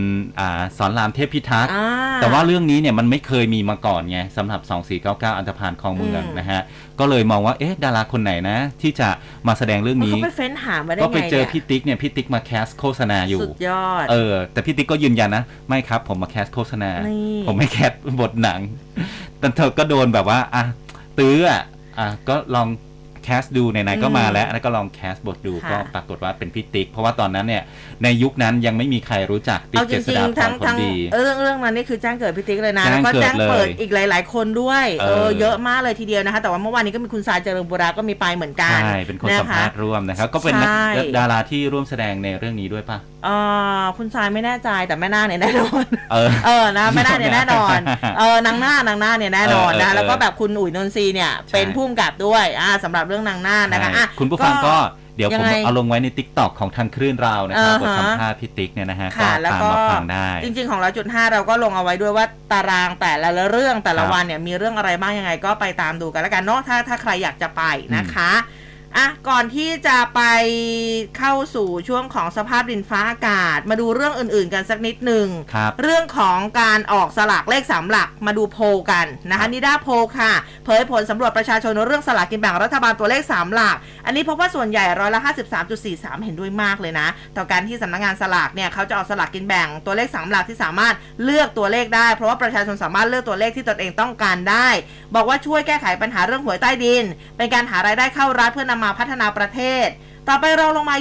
อ่าศรรามเทพพิทักษ์อ่าแต่ว่าเรื่องนี้เนี่ยมันไม่เคยมีมาก่อนไงสำหรับ 2499 อันธพาลครองเมืองอืมนะฮะ ก็เลยมองว่าเอ๊ะดาราคนไหนนะ ที่จะมาแสดงเรื่องนี้เขาไปเฟ้นหามาได้ก็ไงไปเจอนี่ยพี่ติ๊กเนี่ยพี่ติ๊กมา cast โฆษณาอยู่สุดยอดเออแต่พี่ติ๊กก็ยืนยันนะไม่ครับ ผมมา cast โฆษณานี่ผมไม่ castบทหนังแต่เธอก็โดนแบบว่าอะตื้ออะอะก็ลอง แคสดูไหนๆก็มาแล้วแล้วก็ลองแคสบทดูค่ะก็ปรากฏว่าเป็นพี่ติ๊ก เพราะว่าตอนนั้นเนี่ยในยุคนั้นยังไม่มีใครรู้จักติ๊เอากจเจษริงฎาๆพทั้รงผลทั้งดีเรื่องเรื่องนั้นนี่คือแจ้งเกิดพี่ติ๊กเลยนะแจ้แล้วงก็เกิดแจ้งเปิดเลยอีกหลาย ๆ คนด้วยเอเอออเยอะมากเลยทีเดียวนะคะ แต่ว่าเมื่อวานนี้ก็มีคุณสายเจริญบุราก็มีไปเหมือนกันใช่เป็นคนสัมภาษณ์ร่วมนะครับก็เป็นนักใช่ดาราที่ร่วมแสดงในเรื่องนี้ด้วยป่ะเออคุณสายไม่แน่ใจแต่แม่นาคเนี่ยแน่นอนเออเออนะแม่นาคเนี่ยแน่นอนเออนางหน้านางหน้าเนี่ยแน่นอนเออเออนะเออแล้วก็แบบคุณอุ๋ยนนทรีเนี่ยใช่เป็นผู้กำกับด้วยอ่าสำหรับเรื่องนางหน้านะคะอะใช่คุณผู้ฟังก็เดี๋ยวยัผมงไงเอาลงไว้ใน t ิ k t o k ของทางคลื่นเรานะครับอ่าฮะบทสัมภาษณ์พี่ติ๊กเนี่ยนะฮะก็ค่ะแล้วตามก็มาฟังได้ จริง ๆ ของเราจุดห้าเราก็ลงเอาไว้ด้วยว่าตารางแต่ละเรื่องแต่ละครับวันเนี่ยมีเรื่องอะไรบ้างยังไงก็ไปตามดูกันแล้วกันเนาะถ้าถ้าใครอยากจะไปนะคะ อะก่อนที่จะไปเข้าสู่ช่วงของสภาพดินฟ้าอากาศ มาดูเรื่องอื่นๆกันสักนิดหนึ่งครับเรื่องของการออกสลากเลขสามหลักมาดูโพลกันนะครัคะบนิด้าโพลค่ะ เผยผลสำรวจประชาชนเรื่องสลากกินแบ่งรัฐบาลตัวเลข3หลัก อันนี้พบว่าส่วนใหญ่ร้อยละ53.43 เห็นด้วยมากเลยนะ ต่อการที่สำนักงานสลากเนี่ยเขาจะออกสลากกินแบ่งตัวเลข3หลักที่สามารถเลือกตัวเลขได้ เพราะว่าประชาชนสามารถเลือกตัวเลขที่ตนเองต้องการได้ บอกว่าช่วยแก้ไขปัญหาเรื่องหวยใต้ดิน เป็นการหารายได้เข้ารัฐเพื่อนำมาพัฒนาประเทศ ต่อไปเราลงมา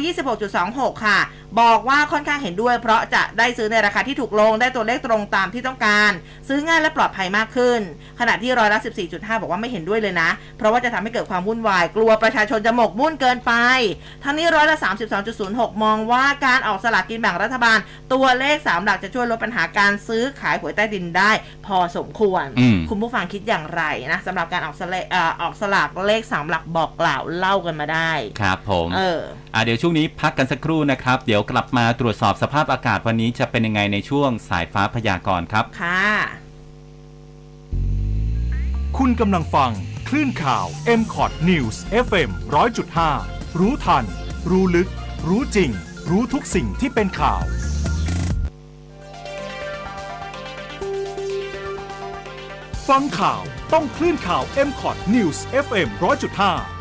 26.26 ค่ะ บอกว่าค่อนข้างเห็นด้วย เพราะจะได้ซื้อในราคาที่ถูกลง ได้ตัวเลขตรงตามที่ต้องการ ซื้อง่ายและปลอดภัยมากขึ้น ขณะที่ร้อยละ 14.5 บอกว่าไม่เห็นด้วยเลยนะ เพราะว่าจะทำให้เกิดความวุ่นวาย กลัวประชาชนจะหมกมุ่นเกินไป ทั้งนี้ร้อยละ 32.06 มองว่าการออกสลากกินแบ่งรัฐบาล ตัวเลข 3 หลักจะช่วยลดปัญหาการซื้อขายหวยใต้ดินได้ พอสมควรอืมคุณผู้ฟังคิดอย่างไรนะสำหรับการออกสลากเอ่อออกสลากเลข 3 หลักบอกกล่าวเล่ากันมาได้ ครับผมเอออะเดี๋ยวช่วงนี้พักกันสักครู่นะครับ เดี๋ยวกลับมาตรวจสอบสภาพอากาศวันนี้จะเป็นยังไงในช่วงสายฟ้าพยากรณ์ครับ ค่ะ คุณกำลังฟัง คลื่นข่าว m c o t News FM 100.5 รู้ทัน รู้ลึก รู้จริง รู้ทุกสิ่งที่เป็นข่าว ฟังข่าวต้องคลื่นข่าว m c o t News FM 100.5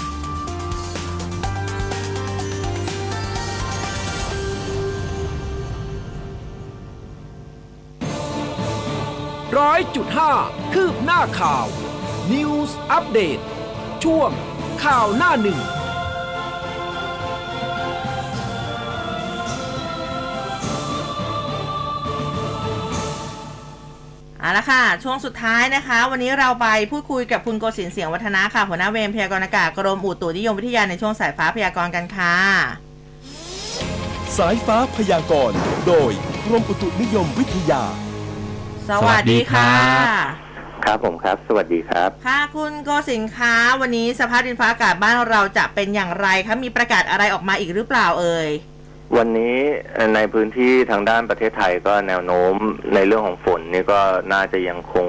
ร้อยจุดห้าคืบหน้าข่าว News อัปเดตช่วงข่าวหน้าหนึ่งเอาละค่ะ ช่วงสุดท้ายนะคะ วันนี้เราไปพูดคุยกับคุณโกศินทร์เสียงวัฒนะค่ะ หัวหน้าเวรพยากรณ์อากาศกรมอุตุนิยมวิทยาในช่วงสายฟ้าพยากรณ์กันค่ะ สายฟ้าพยากรณ์โดยกรมอุตุนิยมวิทยา สวัสดีค่ะสวัสดีครับครับผมครับ สวัสดีครับ ค่ะคุณโกศินทร์คะวันนี้สภาพดินฟ้าอากาศบ้านเราจะเป็นอย่างไรคะมีประกาศอะไรออกมาอีกหรือเปล่าเอ่ยวันนี้ในพื้นที่ทางด้านประเทศไทยก็แนวโน้มในเรื่องของฝนนี่ก็น่าจะยังคง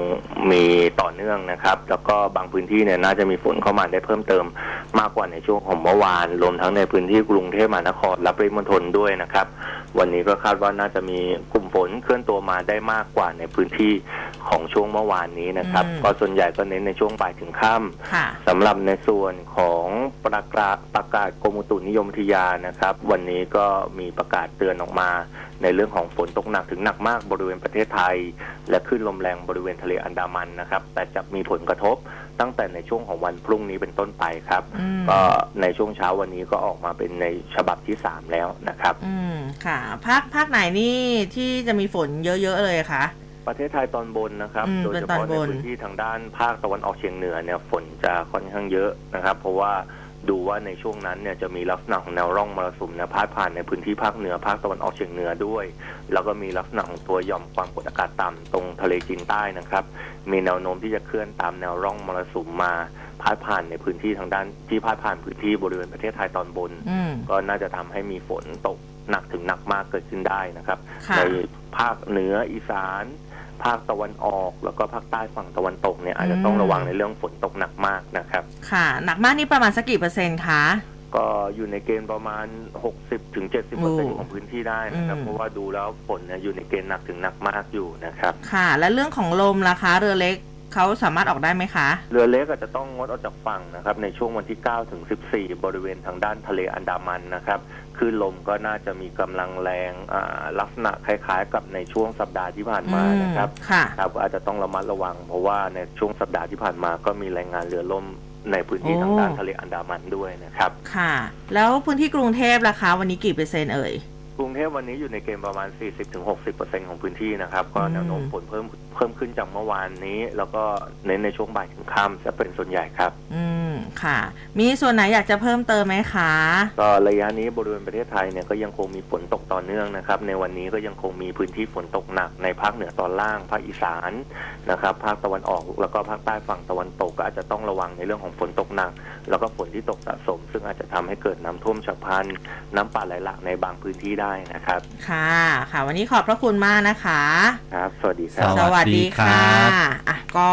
มีต่อเนื่องนะครับ แล้วก็บางพื้นที่เนี่ยน่าจะมีฝนเข้ามาได้เพิ่มเติมมากกว่าในช่วงของเมื่อวานรวมทั้งในพื้นที่กรุงเทพมหานครและปริมณฑลด้วยนะครับ วันนี้ก็คาดว่าน่าจะมีกลุ่ม ฝนเคลื่อนตัวมาได้มากกว่าในพื้นที่ของช่วงเมื่อวานนี้นะครับอืมก็ส่วนใหญ่ก็เน้นในช่วงบ่ายถึงค่ำค่ะสำหรับในส่วนของประกาศประกาศกรมอุตุนิยมวิทยานะครับ วันนี้ก็มีประกาศเตือนออกมา ในเรื่องของฝนตกหนักถึงหนักมากบริเวณประเทศไทย และคลื่นลมแรงบริเวณทะเลอันดามันนะครับ แต่จะมีผลกระทบ ตั้งแต่ในช่วงของวันพรุ่งนี้เป็นต้นไปครับ อืมก็ในช่วงเช้าวันนี้ก็ออกมาเป็นในฉบับที่สามแล้วนะครับ อืมค่ะภาคภาคไหนนี่ที่จะมีฝนเยอะๆเลยคะ ประเทศไทยตอนบนนะครับ อืมโดยเฉเป็นตอพาะนในบนพื้นที่ทางด้านภาคตะวันออกเฉียงเหนือเนี่ยฝนจะค่อนข้างเยอะนะครับ เพราะว่า ดูว่าในช่วงนั้นเนี่ยจะมีลักษณะของแนวร่องมรสุมเนี่ยพาดผ่านในพื้นที่ภาคเหนือภาคตะวันออกเฉียงเหนือด้วย แล้วก็มีลักษณะของตัวหย่อมความกดอากาศต่ำตรงทะเลจีนใต้นะครับ มีแนวโน้มที่จะเคลื่อนตามแนวร่องมรสุมมาพาดผ่านในพื้นที่ทางด้านที่พาดผ่านพื้นที่บริเวณประเทศไทยตอนบนอืมก็น่าจะทำให้มีฝนตกหนักถึงหนักมากเกิดขึ้นได้นะครับค่ะในภาคเหนืออีสาน ภาคตะวันออก แล้วก็ภาคใต้ฝั่งตะวันตกเนี่ยอาจจะต้องระวังในเรื่องฝนตกหนักมากนะครับ ค่ะ หนักมากนี่ประมาณสักกี่เปอร์เซ็นต์คะก็อยู่ในเกณฑ์ประมาณ 60ถึง70เปอร์เซ็นต์ของพื้นที่ได้นะครับอืมเพราะว่าดูแล้วฝนเนี่ยอยู่ในเกณฑ์หนักถึงหนักมากอยู่นะครับ ค่ะ และเรื่องของลมล่ะคะ เรือเล็ก เขาสามารถออกได้ไหมคะ เรือเล็กอาจจะต้องงดออกจากฝั่งนะครับในช่วงวันที่ 9 ถึง 14 บริเวณทางด้านทะเลอันดามันนะครับคลื่นลมก็น่าจะมีกำลังแรงอ่าลักษณะคล้าย ๆ กับในช่วงสัปดาห์ที่ผ่านมานะครับค่ะครับอาจจะต้องระมัดระวัง เพราะว่าในช่วงสัปดาห์ที่ผ่านมาก็มีรายงานเรือล่มในพื้นที่โอ้ทางด้านทะเลอันดามันด้วยนะครับ ค่ะ แล้วพื้นที่กรุงเทพล่ะคะ วันนี้กี่เปอร์เซ็นต์เอ่ย กรุงเทพวันนี้อยู่ในเกณฑ์ประมาณ 40-60%ของพื้นที่นะครับ ก็อืมแนวโน้มฝนเพิ่มเพิ่มขึ้นจากเมื่อวานนี้ แล้วก็เน้นในช่วงบ่ายถึงค่ำจะเป็นส่วนใหญ่ครับ อืมค่ะ มีส่วนไหนอยากจะเพิ่มเติมไหมคะ ก็ระยะนี้บริเวณประเทศไทยเนี่ยก็ยังคงมีฝนตกต่อเนื่องนะครับ ในวันนี้ก็ยังคงมีพื้นที่ฝนตกหนักในภาคเหนือตอนล่าง ภาคอีสานนะครับภาคตะวันออกแล้วก็ภาคใต้ฝั่งตะวันตกก็อาจจะต้องระวังในเรื่องของฝนตกหนัก แล้วก็ฝนที่ตกสะสม ซึ่งอาจจะทำให้เกิดน้ำท่วมฉับพลันน้ำป่าไหลหลากในบางพื้นที่ได้นะครับ ค่ะ ค่ะ วันนี้ขอบพระคุณมากนะคะ ครับ สวัสดีครับ สวัสดีครับอะก็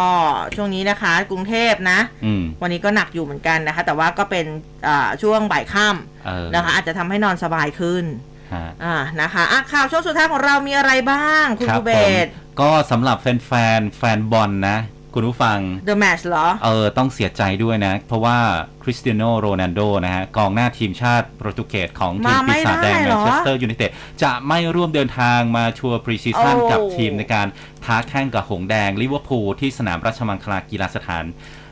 ช่วงนี้นะคะ กรุงเทพนะอืมวันนี้ก็หนักอยู่เหมือนกันนะคะ แต่ว่าก็เป็นอ่าช่วงบ่ายค่เออำนะคะ อาจจะทำให้นอนสบายขึ้นฮะอ่านะคะอะข่าวช่วงสุดท้ายของเรามีอะไรบ้าง คุณครับคูเบผมตก็สำหรับแฟนแฟนๆแฟนบอลนะ คุณผู้ฟัง The Match เหรอ เออ ต้องเสียใจด้วยนะ เพราะว่าคริสเตียโนโรนัลโดนะฮะ กองหน้าทีมชาติโปรตุเกสของทีมมาไม่ปีศาจแดงได้แมเหรนอเชสเตอร์ยูไนเต็ดจะไม่ร่วมเดินทางมาชัวร์พรีซีซั่นโอ้กับทีมในการท้าแข่งกับหงส์แดงลิเวอร์พูลที่สนามราชมังคลากีฬาสถาน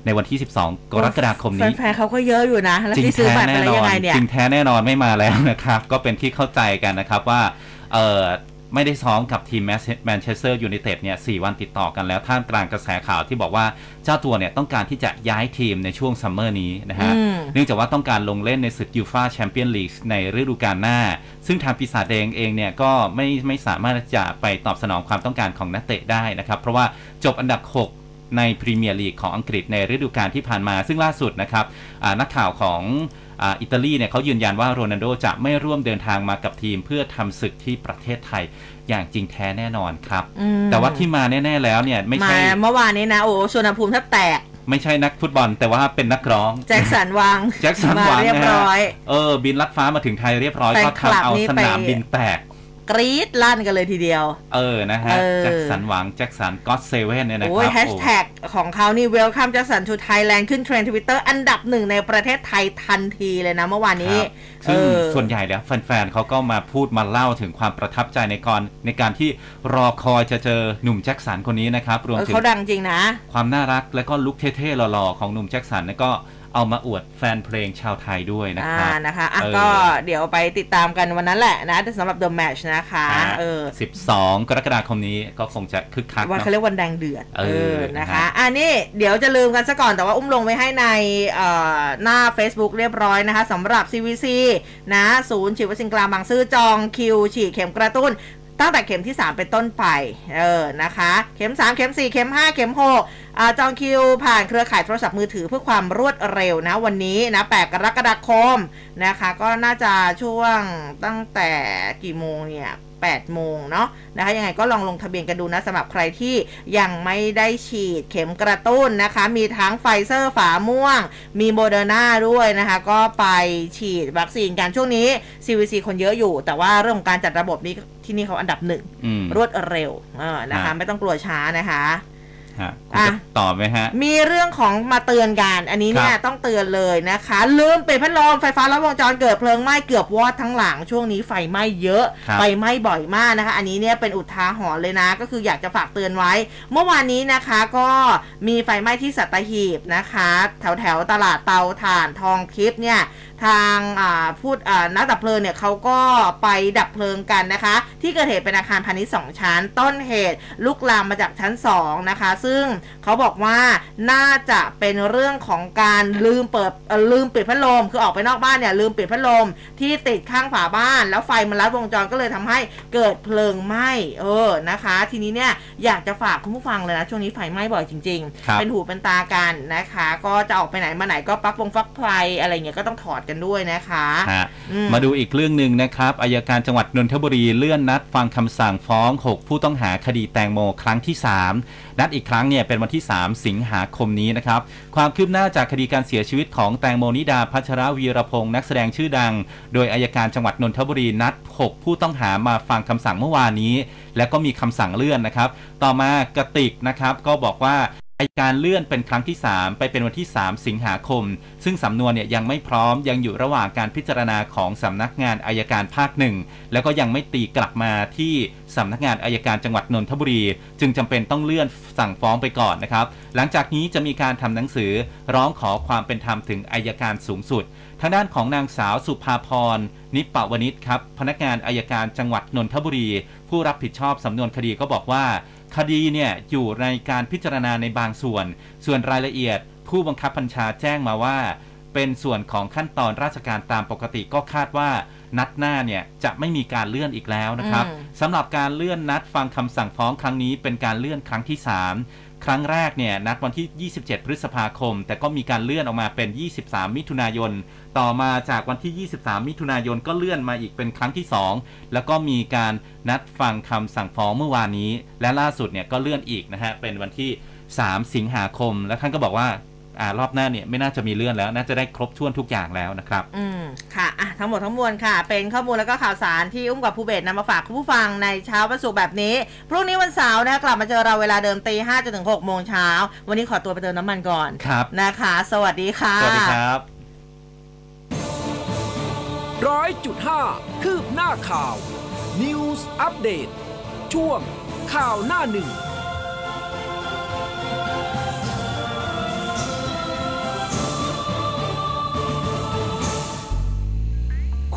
ในวันที่ 12 กรกฎาคมนี้แฟนๆเขาก็เยอะอยู่นะ แล้วจริงที่ซื้อแท้บัตรไปแน่แล้วนอยังนไงเนี่ยจริงแท้แน่นอนไม่มาแล้วนะครับ ก็เป็นที่เข้าใจกันนะครับว่า เออ ไม่ได้ซ้อมกับทีมแมนเชสเตอร์ยูไนเต็ดเนี่ยสวันติดต่อกันแล้วท่ามกลางกระแสข่าวที่บอกว่าเจ้าตัวเนี่ยต้องการที่จะย้ายทีมในช่วงซัมเมอร์นี้นะฮะอืมเนื่องจากว่าต้องการลงเล่นในศึกยูฟาแชมเปี้ยนลีกในฤดูกาลหน้า ซึ่งทางปีศาจแดงเองเนี่ยก็ไม่ไม่สามารถจะไปตอบสนองความต้องการของนักเตะได้นะครับเพราะว่าจบอันดับ 6ในพรีเมียร์ลีกของอังกฤษในฤดูกาลที่ผ่านมา ซึ่งล่าสุดนะครับอ่านักข่าวของ อาอิตาลีเนี่ยเขายืนยันว่าโรนัลโดจะไม่ร่วมเดินทางมากับทีม เพื่อทำศึกที่ประเทศไทยอย่างจริงแท้แน่นอนครับอืมแต่ว่าที่มาแน่ ๆ แล้วเนี่ยไม่มาใช่เมื่อวานนี้นะ โอ้ชวนภูมิแทบแตกไม่ใช่นักฟุตบอลแต่ว่าเป็นนักร้อง แจ็คสันวังแจ็คสันมาหวังเรียบนะฮะร้อยเออบินลัดฟ้ามาถึงไทยเรียบร้อยแฟนก็คลับทำเอานี่สนามไปบินแตก กรี๊ดลั่นกันเลยทีเดียว เออ นะฮะเออแจ็คสันหวัง แจ็คสันก็อตเซเว่นเนี่ยนะคโอ้ยรับแฮชแท็กของเขานี่ Welcome Jackson to Thailand ขึ้นเทรนด์ทวิตเตอร์อันดับหนึ่งในประเทศไทยทันทีเลยนะเมื่อวานคนี้รับซึ่งเออส่วนใหญ่แล้วแฟนๆเขาก็มาพูดมาเล่าถึงความประทับใจในกรในการที่รอคอยจะเจอหนุ่มแจ็คสันคนนี้นะครับ รวมเออถึงเขาดังจริงนะ ความน่ารักและก็ลุคเท่ๆหล่อๆของหนุ่มแจ็คสันแล้วก็ เอามาอวดแฟนเพลงชาวไทยด้วยนะอ่าครับนะคะอะเออก็เดี๋ยวไปติดตามกันวันนั้นแหละนะแต่สำหรับ The Match นะคะฮะเออ12 กรกฎาคมนี้ก็คงจะคึกคักวันเนอะเขาเรียกวันแดงเดือดเออนะนะคะคะอันนี้เดี๋ยวจะลืมกันซะก่อนแต่ว่าอุ้มลงไว้ให้ในเอ่อหน้า Facebook เรียบร้อยนะคะสำหรับ CVC นะศูนย์ฉีดวัคซีนกลางบางซื่อจองคิวฉีดเข็มกระตุ้น ตั้งแต่เข็มที่ 3 เป็นต้นไป เออ นะคะ เข็ม 3 เข็ม 4 เข็ม 5 เข็ม6อ่าจองคิวผ่านเครือข่ายโทรศัพท์มือถือเพื่อความรวดเร็วนะ วันนี้นะ 8 กรกฎาคมนะคะ ก็น่าจะช่วงตั้งแต่กี่โมงเนี่ย 8 โมงเนาะนะคะยังไงก็ลองลงทะเบียนกันดูนะสำหรับใครที่ยังไม่ได้ฉีดเข็มกระตุ้นนะคะ มีทั้งไฟเซอร์ฝาม่วง มีโมเดอร์นาด้วยนะคะ ก็ไปฉีดวัคซีนกันช่วงนี้ CVC คนเยอะอยู่ แต่ว่าเรื่องของการจัดระบบนี้ที่นี่เขาอันดับหนึ่งอืมรวดเร็วเออนะคะฮะไม่ต้องกลัวช้านะคะ ฮะคุณอะจะตอบไหมฮะ มีเรื่องของมาเตือนกัน อันนี้เนี่ยครับต้องเตือนเลยนะคะ ลืมปิดพัดลมไฟฟ้าลัดวงจรเกิดเพลิงไหม้เกือบวอดทั้งหลังช่วงนี้ไฟไหม้เยอะครับไฟไหม้บ่อยมากนะคะ อันนี้เนี่ยเป็นอุทาหรณ์เลยนะ ก็คืออยากจะฝากเตือนไว้ เมื่อวานนี้นะคะก็มีไฟไหม้ที่สัตหีบนะคะ แถวแถวๆตลาดเตาถ่านทองทิพย์เนี่ย ทางพูดนักดับเพลิงเนี่ยเขาก็ไปดับเพลิงกันนะคะ ที่เกิดเหตุเป็นอาคารพาณิชย์สองชั้น ต้นเหตุลุกลามมาจากชั้น 2 นะคะ ซึ่งเขาบอกว่าน่าจะเป็นเรื่องของการลืมเปิดลืมปิดพัดลม คือออกไปนอกบ้านเนี่ยลืมปิดพัดลม ที่ติดข้างฝาบ้าน แล้วไฟมันลัดวงจรก็เลยทำให้เกิดเพลิงไหม้เออนะคะ ทีนี้เนี่ยอยากจะฝากคุณผู้ฟังเลยนะช่วงนี้ไฟไหม้บ่อยจริง ๆ เป็นหูเป็นตากันนะคะ ก็จะออกไปไหนมาไหนก็ปลั๊กวงฟักไฟอะไรเงี้ยก็ต้องถอดกันด้วยนะคะฮะอืมมาดูอีกเรื่องหนึ่งนะครับอายการจังหวัดนนทบุรีเลื่อนนัดฟังคำสั่งฟ้อง 6 ผู้ต้องหาคดีแตงโมครั้งที่ 3 นัดอีกครั้งเนี่ยเป็นวันที่ 3 สิงหาคมนี้นะครับ ความคืบหน้าจากคดีการเสียชีวิตของแตงโมนิดาพัชรวีรพงศ์นักแสดงชื่อดัง โดยอายการจังหวัดนนทบุรีนัด 6 ผู้ต้องหามาฟังคำสั่งเมื่อวานนี้ แล้วก็มีคำสั่งเลื่อนนะครับ ต่อมากระติกนะครับก็บอกว่า อายการเลื่อนเป็นครั้งที่ 3 ไปเป็นวันที่ 3 สิงหาคม ซึ่งสำนวนเนี่ยยังไม่พร้อมยังอยู่ระหว่างการพิจารณาของสำนักงานอายการภาคหนึ่งแล้วก็ยังไม่ตีกลับมาที่สำนักงานอายการจังหวัดนนทบุรี จึงจำเป็นต้องเลื่อนสั่งฟ้องไปก่อนนะครับ หลังจากนี้จะมีการทำหนังสือร้องขอความเป็นธรรมถึงอายการสูงสุด ทางด้านของนางสาวสุภาพรนิปปวนิชครับพนักงานอายการจังหวัดนนทบุรี ผู้รับผิดชอบสำนวนคดีก็บอกว่า คดีเนี่ยอยู่ในการพิจารณาในบางส่วน ส่วนรายละเอียด ผู้บังคับบัญชาแจ้งมาว่า เป็นส่วนของขั้นตอนราชการตามปกติก็คาดว่า นัดหน้าเนี่ยจะไม่มีการเลื่อนอีกแล้วนะครับอืมสำหรับการเลื่อนนัดฟังคำสั่งฟ้องครั้งนี้เป็นการเลื่อนครั้งที่ 3 ครั้งแรกเนี่ยนัดวันที่ 27 พฤษภาคม แต่ก็มีการเลื่อนออกมาเป็น 23 มิถุนายน ต่อมาจากวันที่ 23 มิถุนายนก็เลื่อนมาอีกเป็นครั้งที่ 2 แล้วก็มีการนัดฟังคำสั่งฟ้องเมื่อวานนี้ และล่าสุดเนี่ยก็เลื่อนอีกนะฮะเป็นวันที่ 3 สิงหาคม และท่านก็บอกว่า อารอบหน้าเนี่ยไม่น่าจะมีเลื่อนแล้วน่าจะได้ครบถ้วนทุกอย่างแล้วนะครับ อืมค่ะอะทั้งหมดทั้งมวลค่ะ เป็นข้อมูลแล้วก็ข่าวสารที่อุ้มกับภูเบศนำมาฝากคุณผู้ฟังในเช้าวันศุกร์แบบนี้ พรุ่งนี้วันเสาร์นะคะกลับมาเจอเราเวลาเดิมตีห้าจนถึงหกโมงเช้าวันนี้ขอตัวไปเติมน้ำมันก่อนครับนะคะ สวัสดีค่ะ สวัสดีครับร้อยจุดห้าคืบหน้าข่าว News อัปเดตช่วงข่าวหน้าหนึ่ง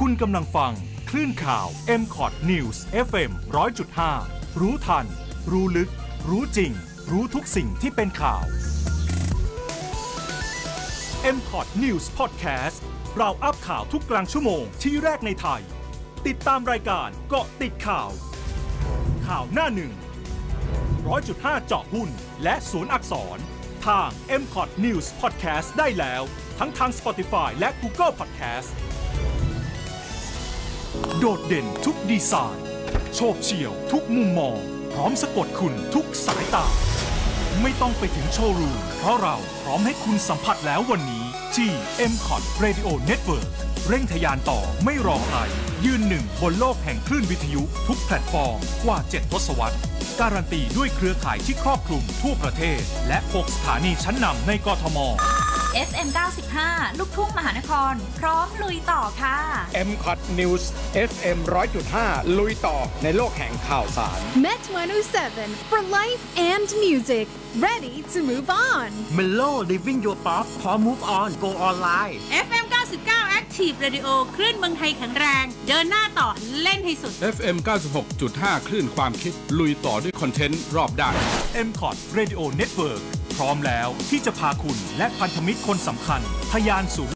คุณกำลังฟัง คลื่นข่าว m c o t News FM 100.5 รู้ทัน รู้ลึก รู้จริง รู้ทุกสิ่งที่เป็นข่าว m c o t News Podcast เราอัพข่าวทุกกลางชั่วโมงที่แรกในไทย ติดตามรายการเกาะติดข่าว ข่าวหน้าหนึ่ง100.5 เจาะหุ้น และศูนย์อักษร ทาง m c o t News Podcast ได้แล้ว ทั้งทาง Spotify และ Google Podcast โดดเด่นทุกดีไซน์โฉบเฉี่ยวทุกมุมมอง พร้อมสะกดคุณทุกสายตา ไม่ต้องไปถึงโชว์รูม เพราะเราพร้อมให้คุณสัมผัสแล้ววันนี้ ที่ m c o t Radio Network เร่งทะยานต่อไม่รอใคร ยืนหนึ่งบนโลกแห่งคลื่นวิทยุทุกแพลตฟอร์มกว่า 7 ทศวรรษ การันตีด้วยเครือข่ายที่ครอบคลุมทั่วประเทศ และ 6 สถานีชั้นนำในกทม FM 95 ลูกทุ่งมหานคร พร้อมลุยต่อค่ะ m c o t News FM 100.5 ลุยต่อในโลกแห่งข่าวสาร Met 107 for life and music. Ready to move on. Mellow Living Your Pop พร้อม Move On Go Online FM 99 Active Radio คลื่นเมืองไทยแข็งแรงเดินหน้าต่อเล่นให้สุด FM 96.5 คลื่นความคิด ลุยต่อด้วยคอนเทนต์รอบด้าน m c o t Radio Network พร้อมแล้วที่จะพาคุณและพันธมิตรคนสำคัญทะยานสู่